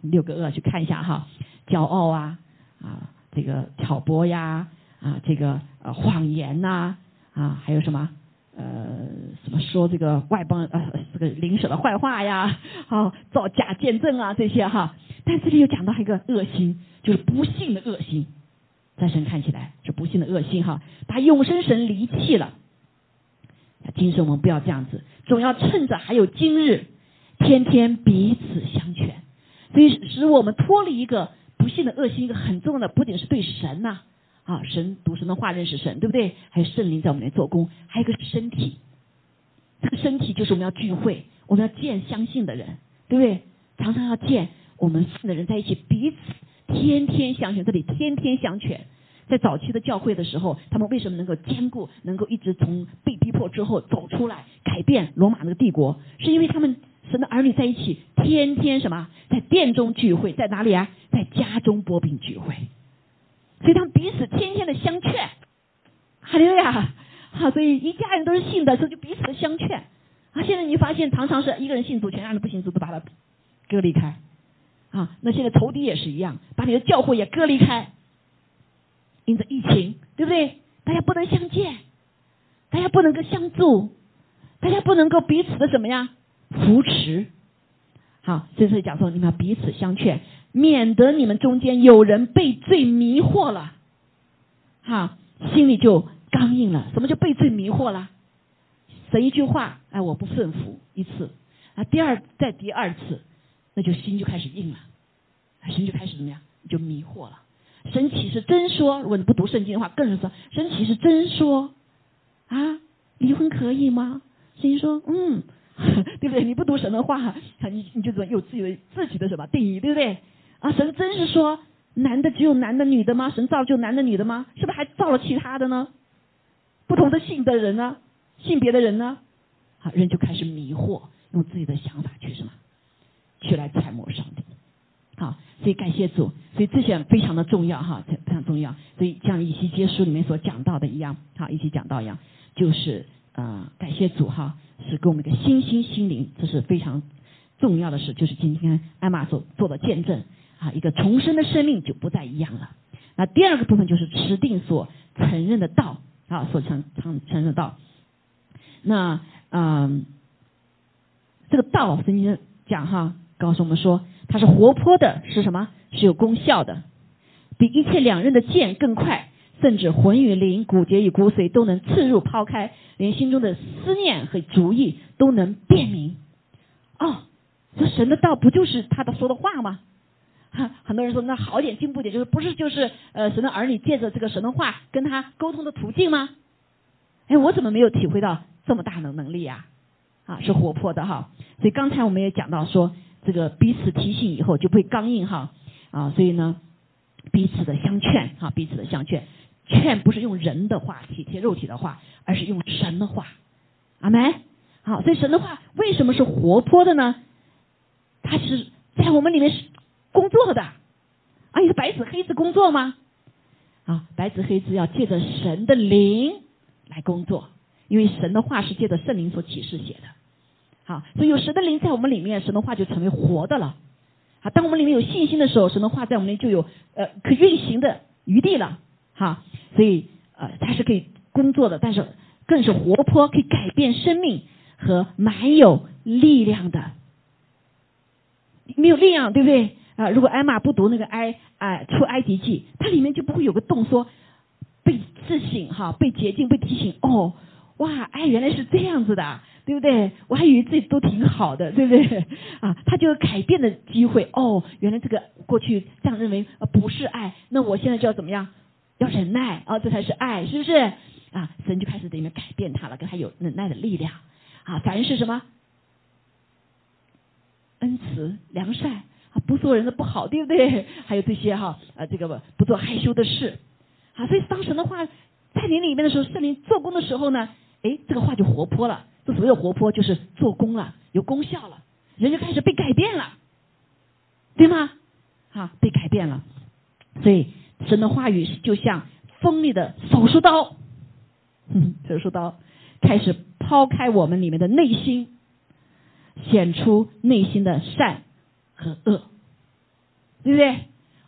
六个恶去看一下哈，骄傲啊啊，这个挑拨呀啊，这个呃谎言呐啊，还有什么呃什么说这个外邦呃这个邻舍的坏话呀，好造假见证啊这些哈，但这里又讲到一个恶心，就是不幸的恶心，在神看起来是不幸的恶心哈，把永生神离弃了。今生我们不要这样子，总要趁着还有今日，天天彼此相劝。所以使我们脱离一个不幸的恶心，一个很重要的，不仅是对神呐啊，神读神的话认识神，对不对？还有圣灵在我们里做工，还有一个身体。这个身体就是我们要聚会，我们要见相信的人，对不对？常常要见我们信的人在一起，彼此天天相劝。这里天天相劝。在早期的教会的时候，他们为什么能够坚固，能够一直从被逼迫之后走出来，改变罗马那个帝国？是因为他们神的儿女在一起，天天什么，在殿中聚会，在哪里啊？在家中拨饼聚会，所以他们彼此天天的相劝，哈利路亚！啊，所以一家人都是信的，所以就彼此的相劝。啊，现在你发现常常是一个人信主，全家人不信主，都把他隔离开。啊，那现在仇敌也是一样，把你的教会也隔离开。因着疫情，对不对？大家不能相见，大家不能够相助，大家不能够彼此的怎么样扶持？好，所以讲说你们要彼此相劝，免得你们中间有人被罪迷惑了，哈，心里就刚硬了。什么叫被罪迷惑了？神一句话，哎，我不顺服一次，啊，第二再第二次，那就心就开始硬了，心就开始怎么样？就迷惑了。神启是真说，如果你不读圣经的话，更是说神启是真说啊，离婚可以吗？神说嗯，对不对？你不读神的话，你你就有自己的自己的什么定义，对不对？啊，神真是说男的只有男的，女的吗？神造就男的女的吗？是不是还造了其他的呢？不同的性的人呢？性别的人呢？好，人就开始迷惑，用自己的想法去什么，去来揣摩上帝。好，所以感谢主，所以这些非常的重要哈，非常重要。所以像以西结书里面所讲到的一样，好，一起讲到一样，就是呃，感谢主哈，是给我们一个新心心灵，这是非常重要的事，就是今天艾玛所做的见证啊，一个重生的生命就不再一样了。那第二个部分就是持定所承认的道啊，所承承承认的道。那嗯，这个道圣经讲哈，告诉我们说。它是活泼的，是什么？是有功效的，比一切两刃的剑更快，甚至魂与灵、骨节与骨髓都能刺入抛开，连心中的思念和主意都能辨明。哦，这神的道不就是他的说的话吗？哈，很多人说那好点进步点，就是不是就是呃神的儿女借着这个神的话跟他沟通的途径吗？哎，我怎么没有体会到这么大的能力呀？啊，是活泼的哈。所以刚才我们也讲到说。这个彼此提醒以后就不会刚硬哈啊，所以呢，彼此的相劝哈，彼此的相劝，劝不是用人的话体贴肉体的话，而是用神的话，阿门。好，所以神的话为什么是活泼的呢？它是在我们里面是工作的啊，你是白纸黑字工作吗？啊，白纸黑字要借着神的灵来工作，因为神的话是借着圣灵所启示写的。好，所以有神的灵在我们里面，神的话就成为活的了。好，当我们里面有信心的时候，神的话在我们里就有呃可运行的余地了。哈，所以呃它是可以工作的，但是更是活泼，可以改变生命和蛮有力量的。没有力量，对不对啊？如果艾玛不读那个埃啊出埃及记，它里面就不会有个洞说被自省哈，被洁净，被提醒。哦，哇，哎，原来是这样子的。对不对？我还以为自己都挺好的，对不对？啊，他就有改变的机会。哦，原来这个过去这样认为不是爱，那我现在就要怎么样？要忍耐啊，这才是爱，是不是？啊，神就开始在里面改变他了，跟他有忍耐的力量。啊，凡是什么恩慈、良善、啊，不做人的不好，对不对？还有这些哈，呃，这个不做害羞的事，啊，所以当神的话在你里面的时候，圣灵做工的时候呢，哎，这个话就活泼了。这所谓活泼，就是做工了，有功效了，人就开始被改变了，对吗？啊，被改变了。所以神的话语就像锋利的手术刀，手术刀开始抛开我们里面的内心，显出内心的善和恶，对不对？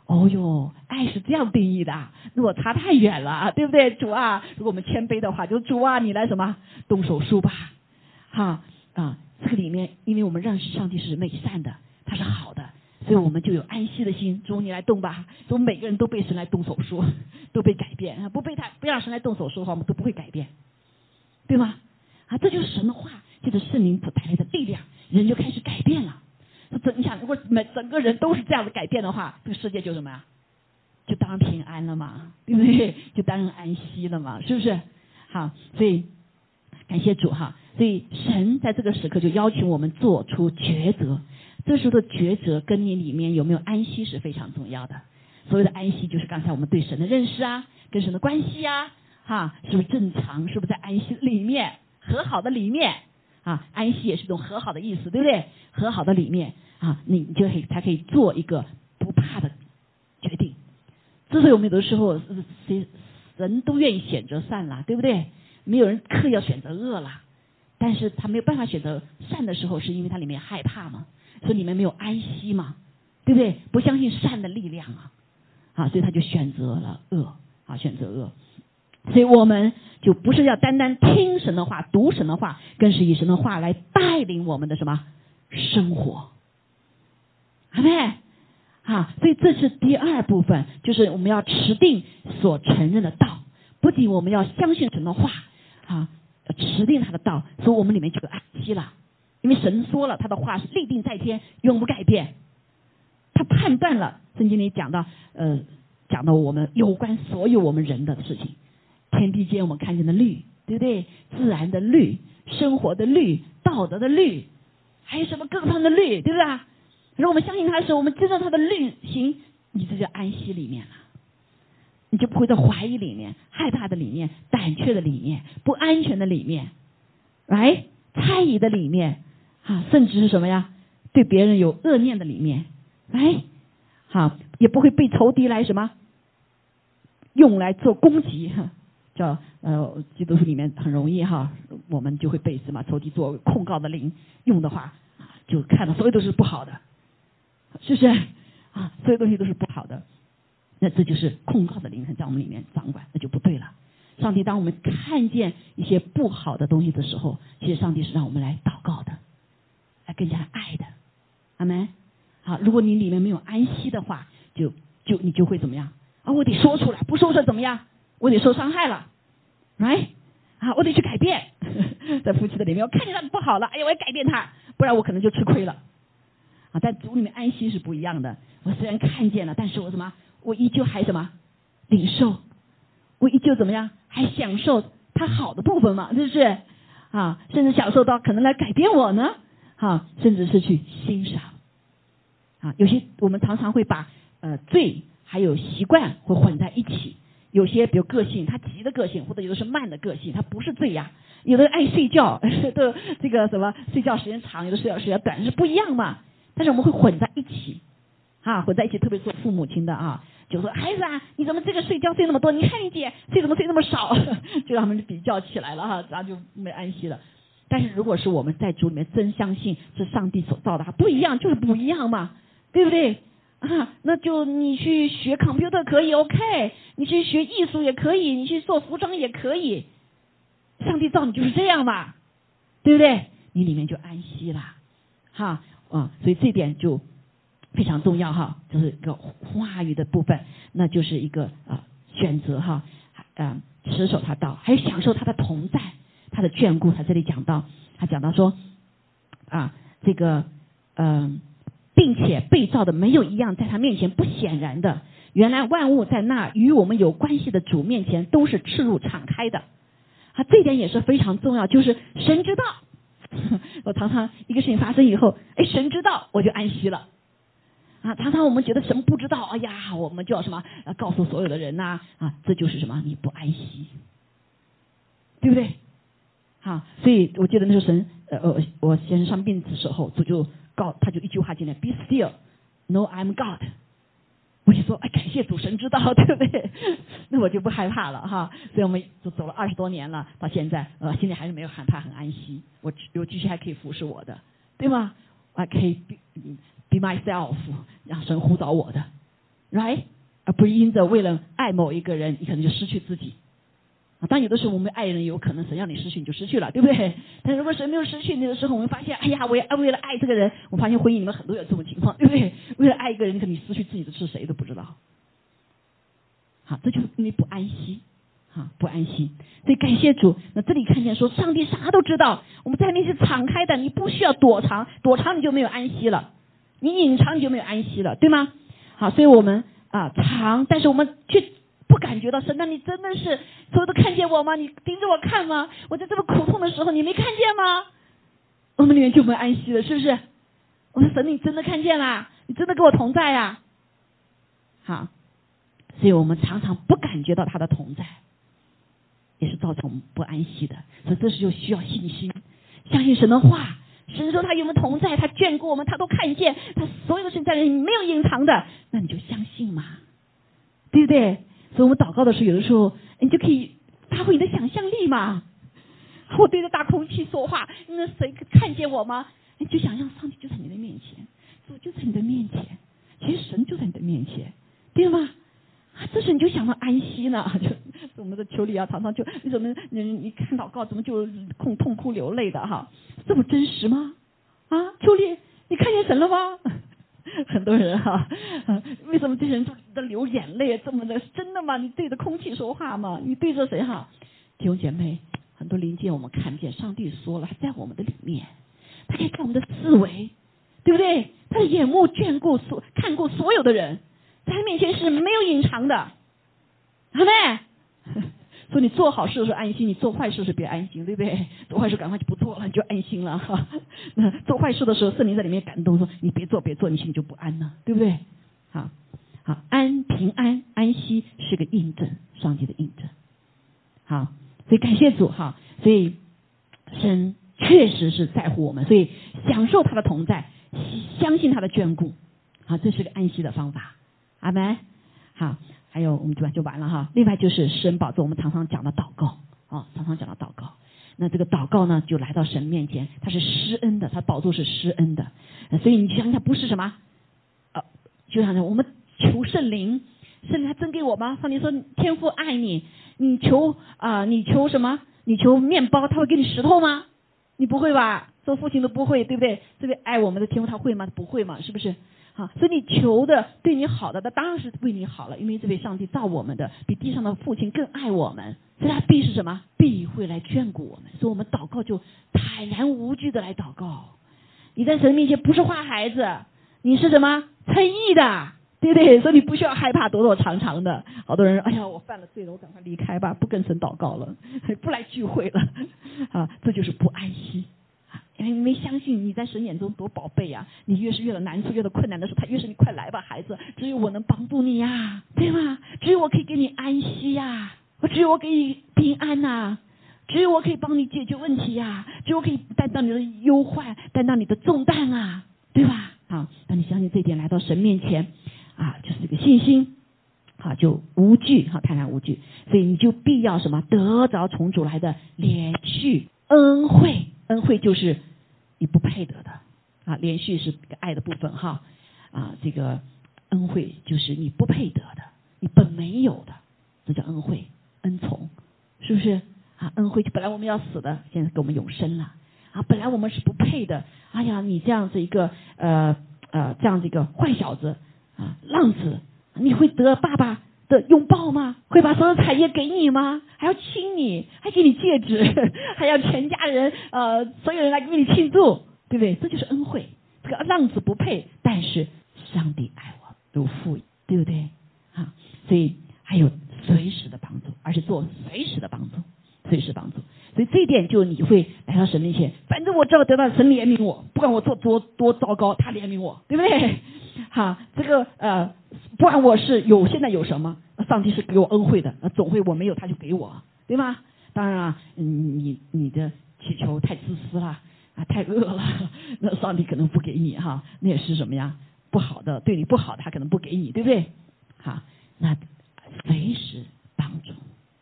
哦哟，爱是这样定义的，落差太远了，对不对？主啊，如果我们谦卑的话，就主啊，你来什么动手术吧，哈啊，这个里面，因为我们认识上帝是美善的，他是好的。所以我们就有安息的心，主你来动吧。我们每个人都被神来动手术，都被改变。不被他不让神来动手术的话，我们都不会改变，对吗？啊，这就是神的话，就是圣灵所带来的力量，人就开始改变了。整你想，如果每整个人都是这样的改变的话，这个世界就什么呀？就当平安了嘛，对不对？就当然安息了嘛，是不是？好，所以感谢主哈。所以神在这个时刻就邀请我们做出抉择。这时候的抉择跟你里面有没有安息是非常重要的。所谓的安息，就是刚才我们对神的认识啊，跟神的关系啊，哈，是不是正常？是不是在安息里面和好的里面啊？安息也是一种和好的意思，对不对？和好的里面啊，你就可以才可以做一个不怕的决定。之所以我们有的时候谁人都愿意选择善了，对不对？没有人刻意要选择恶了，但是他没有办法选择善的时候，是因为他里面害怕嘛。所以你们没有安息嘛，对不对？不相信善的力量啊，啊，所以他就选择了恶，啊，选择恶。所以我们就不是要单单听神的话、读神的话，更是以神的话来带领我们的什么生活，好没？啊，所以这是第二部分，就是我们要持定所承认的道。不仅我们要相信神的话，啊，持定他的道，所以我们里面就有安息了。因为神说了，他的话是立定在天，永不改变。他判断了，圣经里讲到，呃，讲到我们有关所有我们人的事情，天地间我们看见的律，对不对？自然的律，生活的律，道德的律，还有什么各方的律，对不对？如果我们相信他的时候，我们知道他的律行，你这就安息里面了，你就不会在怀疑里面、害怕的里面、胆怯的里面、不安全的里面，来猜疑的里面。啊，甚至是什么呀？对别人有恶念的里面，来，好，也不会被仇敌来什么用来做攻击，叫呃，基督徒里面很容易哈，我们就会被什么仇敌做控告的灵用的话，就看到所有都是不好的，是不是？啊，所有东西都是不好的，那这就是控告的灵在我们里面掌管，那就不对了。上帝，当我们看见一些不好的东西的时候，其实上帝是让我们来祷告的。来更加爱的，阿门。好，如果你里面没有安息的话，就就你就会怎么样啊？我得说出来，不说出来怎么样？我得受伤害了，right？啊，我得去改变，在夫妻的里面，我看见他不好了，哎呀，我要改变他，不然我可能就吃亏了。啊，在主里面安息是不一样的。我虽然看见了，但是我什么？我依旧还什么？领受，我依旧怎么样？还享受他好的部分嘛？是不是？啊，甚至享受到可能来改变我呢？啊，甚至是去欣赏，啊，有些我们常常会把呃罪还有习惯会混在一起。有些比如个性，他急的个性，或者有的是慢的个性，他不是罪呀。有的爱睡觉，的这个什么睡觉时间长，有的睡觉时间短，是不一样嘛。但是我们会混在一起，啊，混在一起，特别做父母亲的啊，就说孩子啊，你怎么这个睡觉睡那么多？你看你姐睡怎么睡那么少？就让他们比较起来了哈，然后就没安息了。但是如果是我们在主里面真相信是上帝所造的，不一样就是不一样嘛，对不对啊？那就你去学 computer 可以，OK，你去学艺术也可以，你去做服装也可以，上帝造你就是这样嘛，对不对？你里面就安息了，哈啊，所以这点就非常重要哈，就是一个话语的部分，那就是一个啊选择哈，啊持守他道，还有享受他的同在。他的眷顾，他这里讲到，他讲到说，啊，这个，嗯，并且被造的没有一样在他面前不显然的，原来万物在那与我们有关系的主面前都是赤露敞开的，啊，这点也是非常重要，就是神知道。我常常一个事情发生以后，哎，神知道，我就安息了。啊，常常我们觉得神不知道，哎呀，我们就要什么，告诉所有的人呐，啊，这就是什么，你不安息，对不对？好，所以我记得那时候神，呃呃，我先生生病的时候，主就告，他就一句话进来，Be still，No I'm God。我就说，哎，感谢主神知道，对不对？那我就不害怕了哈。所以我们就走了二十多年了，到现在，呃，心里还是没有害怕，很安息。我我继续还可以服侍我的，对吗？还可以 be myself，让神呼召我的，right？而不是因着为了爱某一个人，你可能就失去自己。啊，当有的时候我们爱人有可能神让你失去，你就失去了，对不对？但如果神没有失去你的时候，我们发现，哎呀，我要为了爱这个人，我发现婚姻里面很多有这种情况，对不对？为了爱一个人，可能失去自己的是谁都不知道。好，这就是因为不安息，哈，不安息。所以感谢主。那这里看见说，上帝啥都知道，我们在面前敞开的，你不需要躲藏，躲藏你就没有安息了，你隐藏你就没有安息了，对吗？好，所以我们啊藏，但是我们却。不感觉到神，那你真的是所有都看见我吗？你盯着我看吗？我在这么苦痛的时候，你没看见吗？我们里面就没有安息了，是不是？我说神，你真的看见啦？你真的跟我同在呀？好，所以我们常常不感觉到他的同在，也是造成我们不安息的。所以这时就需要信心，相信神的话。神说他与我们同在？他眷顾我们，他都看见，他所有的事情在里没有隐藏的，那你就相信嘛，对不对？所以我们祷告的时候，有的时候你就可以发挥你的想象力嘛。我对着大空气说话，那谁看见我吗？你就想象上帝就在你的面前，主就在你的面前，其实神就在你的面前，对吗？这时你就想到安息呢，就我们的求里啊，常常就你怎么你你看祷告怎么就痛痛哭流泪的哈？这么真实吗？啊，秋丽，你看见神了吗？很多人哈，为什么这些人都都流眼泪？这么的真的吗？你对着空气说话吗？你对着谁哈？弟兄姐妹，很多灵界我们看不见，上帝说了，在我们的里面，他可以看我们的思维，对不对？他的眼目眷顾所看过所有的人，在他面前是没有隐藏的，好没？说你做好事的时候安心，你做坏事是别安心，对不对？做坏事赶快就不做了，你就安心了哈。那做坏事的时候，圣灵在里面感动说：“你别做，别做，你心里就不安了，对不对？”好，好，安平安安息是个印证，上帝的印证。好，所以感谢主哈，所以神确实是在乎我们，所以享受他的同在，相信他的眷顾，好，这是个安息的方法。阿门。好。还有我们就完就完了哈。另外就是神宝座，我们常常讲的祷告啊，常常讲的祷告。那这个祷告呢，就来到神面前，他是施恩的，他宝座是施恩的。所以你想想，不是什么呃，就像我们求圣灵，圣灵他真给我吗？上帝说天父爱你，你求啊，你求什么？你求面包，他会给你石头吗？你不会吧？做父亲都不会，对不对？这位爱我们的天父他会吗？不会嘛？是不是？好，所以你求的对你好的，那当然是为你好了，因为这位上帝造我们的比地上的父亲更爱我们，所以他必是什么？必会来眷顾我们，所以我们祷告就坦然无惧的来祷告。你在神面前不是坏孩子，你是什么称义的，对不对？所以你不需要害怕躲躲藏藏的。好多人，哎呀，我犯了罪了，我赶快离开吧，不跟神祷告了，不来聚会了，啊，这就是不安息。因为你没相信你在神眼中多宝贝呀！你越是遇到难处、遇到困难的时候，他越是你快来吧，孩子，只有我能帮助你呀，对吧？只有我可以给你安息呀，只有我给你平安呐，只有我可以帮你解决问题呀，只有我可以担当你的忧患，担当你的重担啊，对吧？好，当你相信这一点，来到神面前啊，就是这个信心，好就无惧，好坦然无惧，所以你就必要什么得着从主来的连续恩惠。恩惠就是你不配得的啊，连续是爱的部分哈啊，这个恩惠就是你不配得的，你本没有的，这叫恩惠恩宠，是不是啊？恩惠本来我们要死的，现在给我们永生了啊！本来我们是不配的，哎呀，你这样子一个呃呃这样子一个坏小子啊浪子，你会得爸爸。拥抱吗？会把所有产业给你吗？还要亲你，还给你戒指，还要全家人呃所有人来给你庆祝，对不对？这就是恩惠。这个浪子不配，但是上帝爱我如父，对不对？啊，所以还有随时的帮助，而且做随时的帮助，随时帮助。所以这一点就你会来到神面前，反正我只要得到神怜悯我，不管我做多多糟糕，他怜悯我，对不对？哈，这个呃，不管我是有现在有什么，上帝是给我恩惠的，那总会我没有他就给我，对吗？当然啊，你你的祈求太自私了啊，太恶了，那上帝可能不给你哈，那也是什么呀？不好的，对你不好的，他可能不给你，对不对？好，那随时帮助，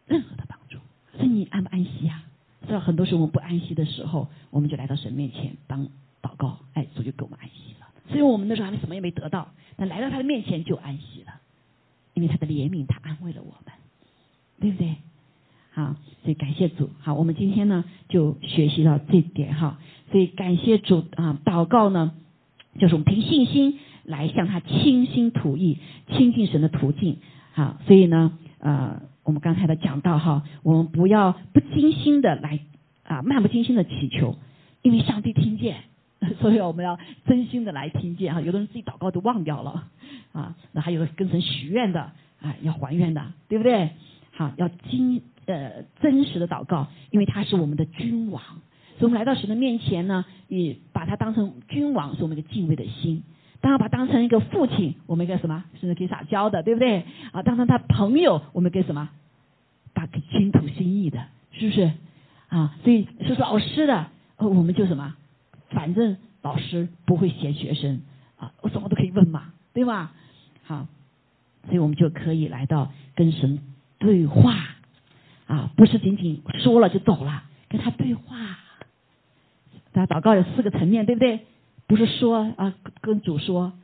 任何的帮助，所以你安不安息啊？是吧？很多时候我们不安息的时候，我们就来到神面前帮祷告，哎，主就给我们安息所以我们那时候还什么也没得到，但来到他的面前就安息了，因为他的怜悯，他安慰了我们，对不对？好，所以感谢主。好，我们今天呢就学习到这点哈。所以感谢主啊，祷告呢就是我们凭信心来向他倾心吐意、亲近神的途径。好，所以呢呃，我们刚才的讲到哈，我们不要不精心的来啊，漫不经心的祈求，因为上帝听见，所以我们要真心的来听见哈。有的人自己祷告都忘掉了啊，那还有跟神许愿的啊，要还愿的，对不对？好，要经。呃，真实的祷告，因为他是我们的君王，所以我们来到神的面前呢，也把他当成君王，是我们一个敬畏的心。当他，把当成一个父亲，我们一个什么，甚至可以撒娇的，对不对？啊，当成他朋友，我们给什么，把给倾吐心意的，是不是？啊，所以说是老师的，呃，我们就什么，反正老师不会嫌学生啊，我什么都可以问嘛，对吧？好，所以我们就可以来到跟神对话。啊，不是仅仅说了就走了，跟他对话。大家祷告有四个层面，对不对？不是说啊跟主说，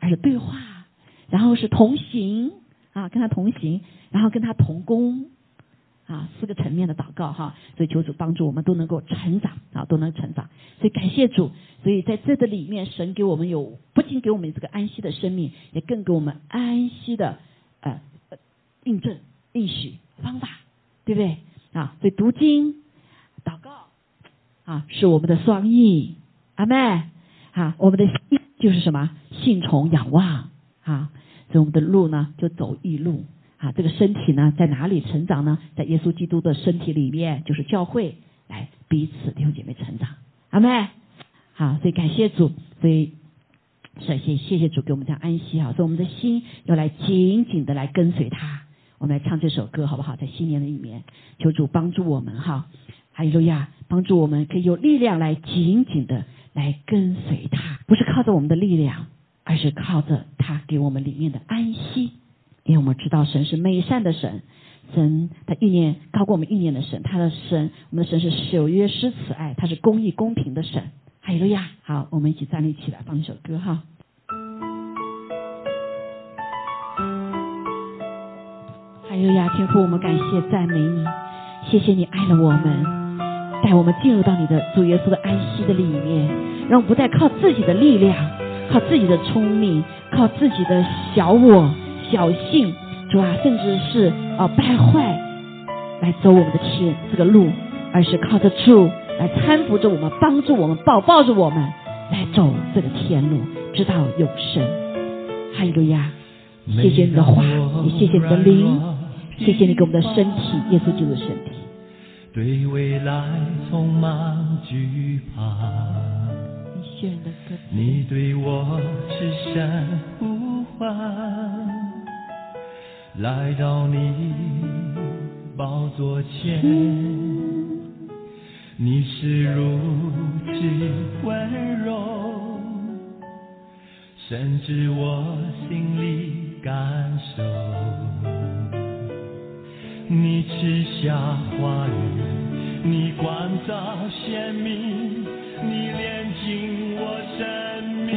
而是对话，然后是同行啊跟他同行，然后跟他同工啊四个层面的祷告哈。所以求主帮助我们都能够成长啊，都能成长。所以感谢主，所以在这个里面，神给我们有不仅给我们这个安息的生命，也更给我们安息的呃印证、应许方法。对不对啊？所以读经、祷告啊，是我们的双翼。阿妹啊，我们的心就是什么？信从仰望啊。所以我们的路呢，就走一路啊。这个身体呢，在哪里成长呢？在耶稣基督的身体里面，就是教会，来彼此弟兄姐妹成长。阿妹好，所以感谢主，所以首先谢谢主给我们这样安息啊。所以我们的心要来紧紧的来跟随他。我们来唱这首歌好不好？在新年的里面，求主帮助我们哈，哈利路亚，帮助我们可以有力量来紧紧的来跟随他，不是靠着我们的力量，而是靠着他给我们里面的安息。因为我们知道神是美善的神，神他意念高过我们意念的神，他的神，我们的神是守约施慈爱，他是公义公平的神。哈利路亚，好，我们一起站立起来，放一首歌哈。哈利路亚，天父，我们感谢赞美你，谢谢你爱了我们，带我们进入到你的主耶稣的安息的里面，让我不再靠自己的力量，靠自己的聪明，靠自己的小我、小性，主啊，甚至是啊败坏来走我们的天这个路，而是靠着主来搀扶着我们，帮助我们，抱抱着我们来走这个天路，直到永生。哈利路亚，谢谢你的话，也谢谢你的灵。谢谢你给我们的身体，耶稣基督的身体。对未来充满惧怕。你对我痴声呼唤，来到你宝座前，你是如此温柔，甚至我心里感受。你吃下话语，你光照鲜明，你炼尽我生命。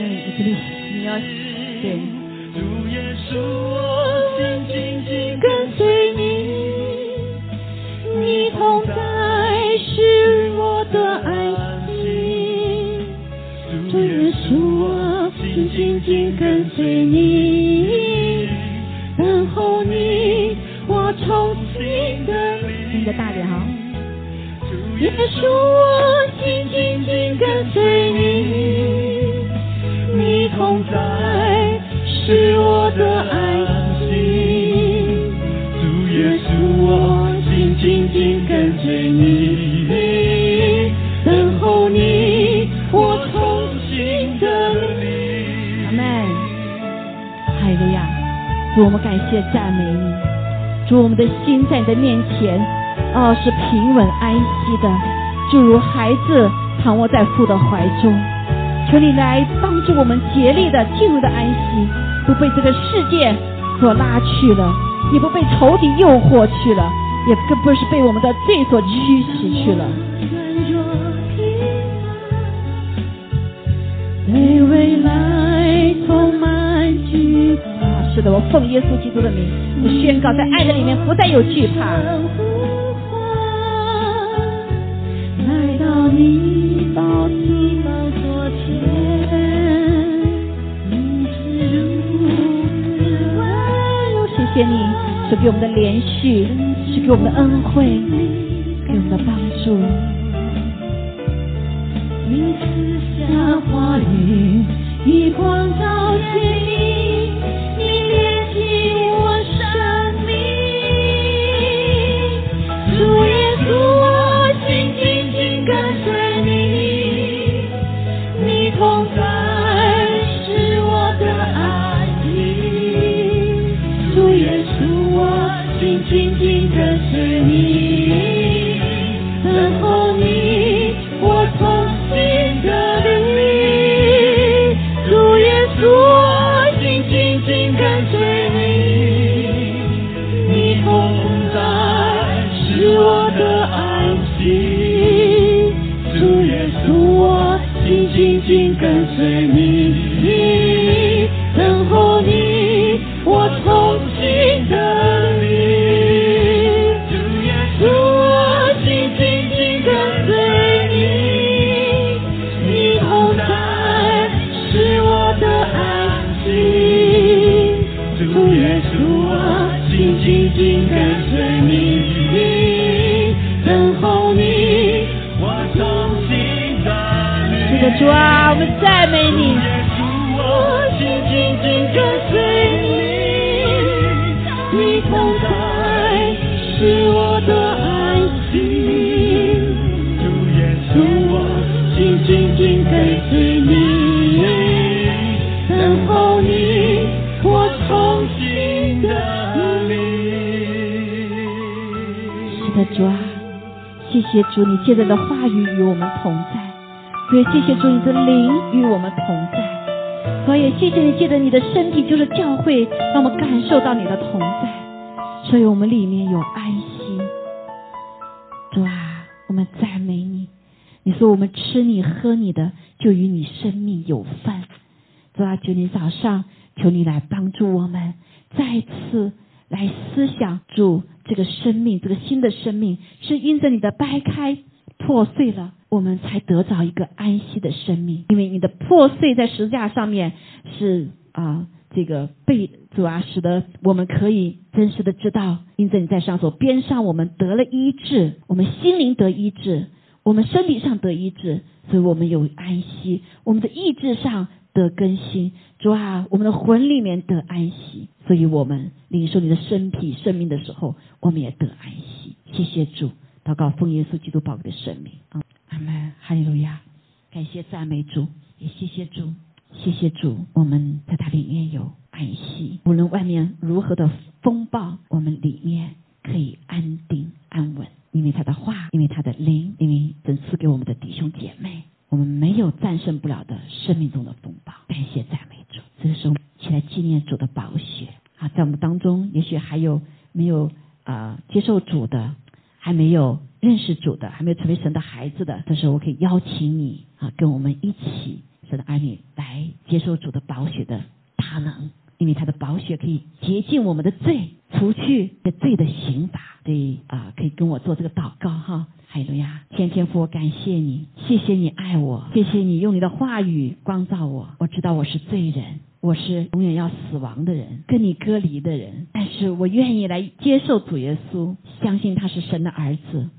你要对。主耶稣，同在是我的安息。主耶稣，我心紧紧跟随你，等候你，我从。你的大点哈。耶稣，我心紧紧跟随你，你同在是我的安紧跟随你，等候你，我重新的你。阿门。主，我们感谢赞美你。主，我们的心在你的面前，哦，是平稳安息的，就如孩子躺卧在父的怀中。求你来帮助我们竭力的进入的安息，不被这个世界所拉去了，也不被仇敌诱惑去了，也更不是被我们的罪所驱使去了。对未来充满惧怕。啊，是的，我奉耶稣基督的名，我宣告，在爱的里面不再有惧怕。给我们的连续，是给我们的恩惠，给我们的帮助。谢谢主，你的灵与我们同在，所以谢谢你借着你的身体就是教会，让我们感受到你的同在，所以我们里面有安息。主啊，我们赞美你，你说我们吃你喝你的，就与你生命有份。主啊，求你早上，求你来帮助我们，再次来思想主这个生命，这个新的生命是因着你的掰开破碎了，我们才得着一个安息的生命。因为你的破碎在十字架上面是啊，这个被主啊，使得我们可以真实的知道，因着你在上所边上，我们得了医治，我们心灵得医治，我们身体上得医治，所以我们有安息，我们的意志上。得更新，主啊，我们的魂里面得安息，所以我们领受你的身体生命的时候，我们也得安息。谢谢主，祷告奉耶稣基督宝贵的生命啊，阿门，哈利路亚，感谢赞美主，也谢谢主，谢谢主，我们在它里面有安息，无论外面如何的风暴，我们里面可以安定安稳，因为他的话，因为他的灵，因为神赐给我们的弟兄姐妹。我们没有战胜不了的生命中的风暴，感谢赞美主。这个时候，起来纪念主的宝血啊，在我们当中，也许还有没有啊、接受主的，还没有认识主的，还没有成为神的孩子的，但是我可以邀请你啊，跟我们一起，神的儿女来接受主的宝血的大能，因为他的宝血可以洁净我们的罪，除去的罪的刑罚。对啊、可以跟我做这个祷告哈。哈利路亚，天天父，我感谢你，谢谢你爱我，谢谢你用你的话语光照我。我知道我是罪人，我是永远要死亡的人，跟你隔离的人。但是我愿意来接受主耶稣，相信他是神的儿子，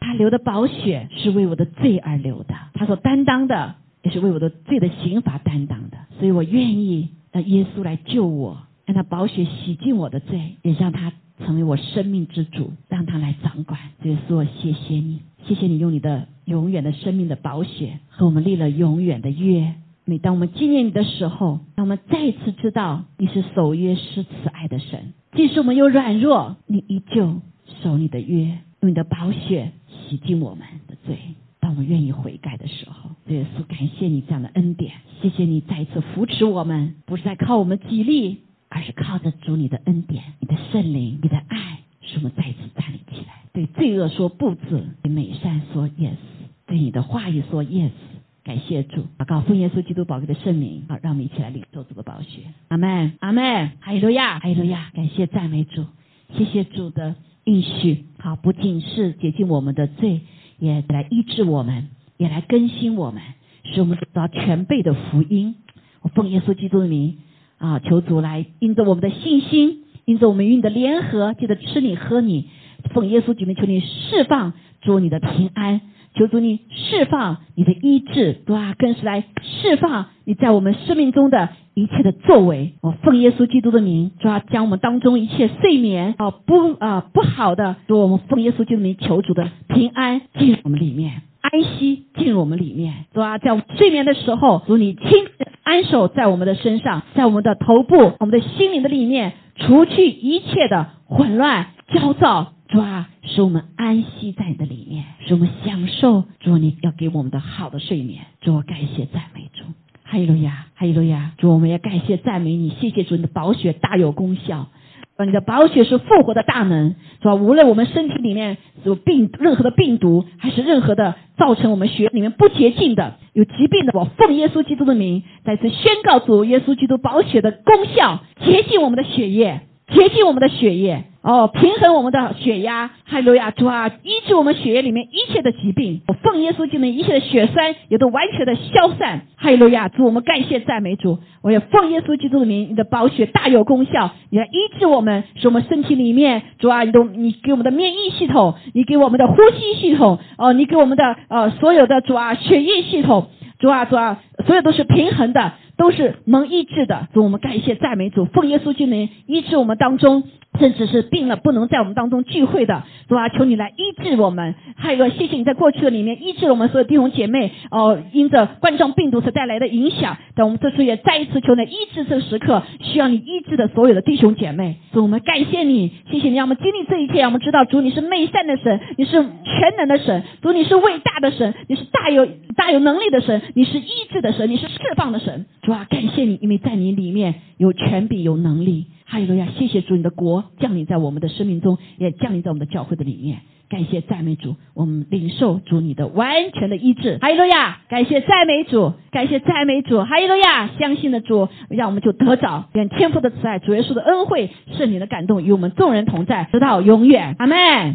他流的宝血是为我的罪而流的，他所担当的也是为我的罪的刑罚担当的。所以我愿意让耶稣来救我，让他宝血洗净我的罪，也让他。成为我生命之主，让他来掌管。耶稣，我谢谢你，谢谢你用你的永远的生命的宝血和我们立了永远的约，每当我们纪念你的时候，让我们再次知道你是守约施慈爱的神。即使我们有软弱，你依旧守你的约，用你的宝血洗净我们的罪。当我们愿意悔改的时候，耶稣，感谢你这样的恩典，谢谢你再一次扶持我们，不是在靠我们己力，而是靠着主你的恩典、你的圣灵、你的爱，使我们再次站立起来，对罪恶说不字，对美善说 yes，对你的话语说 yes。感谢主，祷告奉耶稣基督宝贵的圣名，好，让我们一起来领受这个宝血。阿门，阿门，哈利路亚，哈利路亚，感谢赞美主，谢谢主的应许。好，不仅是洁净我们的罪，也来医治我们，也来更新我们，使我们得到全备的福音。我奉耶稣基督的名啊，求主来因着我们的信心，因着我们与你的联合，记得吃你喝你，奉耶稣基督求你释放主你的平安。求主你释放你的医治，哇，更是来释放你在我们生命中的一切的作为。我奉耶稣基督的名，主要将我们当中一切睡眠啊不啊不好的，主我们奉耶稣基督名求主的平安进入我们里面，安息进入我们里面。主啊，在睡眠的时候，主你亲自安守在我们的身上，在我们的头部、我们的心灵的里面，除去一切的混乱、焦躁。主啊，使我们安息在你的里面，使我们享受主你要给我们的好的睡眠。主，感谢赞美主，哈利路亚，哈利路亚。主，我们也感谢赞美你，谢谢主你的宝血大有功效，你的宝血是复活的大能。是吧，无论我们身体里面有病，任何的病毒，还是任何的造成我们血里面不洁净的、有疾病的，我奉耶稣基督的名，再次宣告主耶稣基督宝血的功效，洁净我们的血液，洁净我们的血液。哦，平衡我们的血压，哈利路亚主啊，医治我们血液里面一切的疾病。我奉耶稣基督一切的血栓也都完全的消散，哈利路亚主，我们感谢赞美主。我也奉耶稣基督的名，你的宝血大有功效，你来医治我们，使我们身体里面主啊，你都你给我们的免疫系统，你给我们的呼吸系统，哦，你给我们的呃所有的主啊血液系统，主啊主啊，所有都是平衡的，都是蒙医治的。主，我们感谢赞美主，奉耶稣基督名医治我们当中。甚至是病了不能在我们当中聚会的，主啊，求你来医治我们。还有个，谢谢你在过去的里面医治了我们所有弟兄姐妹。哦，因着冠状病毒所带来的影响，但我们这次也再一次求你医治这个时刻需要你医治的所有的弟兄姐妹。主，我们感谢你，谢谢你让我们经历这一切，让我们知道主你是美善的神，你是全能的神，主你是伟大的神，你是大有大有能力的神，你是医治的神，你是释放的神。主啊，感谢你，因为在你里面有权柄，有能力。哈利路亚！谢谢主，你的国降临在我们的生命中，也降临在我们的教会的里面。感谢赞美主，我们领受主你的完全的医治。哈利路亚！感谢赞美主，感谢赞美主。哈利路亚！相信的主，让我们就得着愿天父的慈爱、主耶稣的恩惠、圣灵的感动与我们众人同在，直到永远。阿门。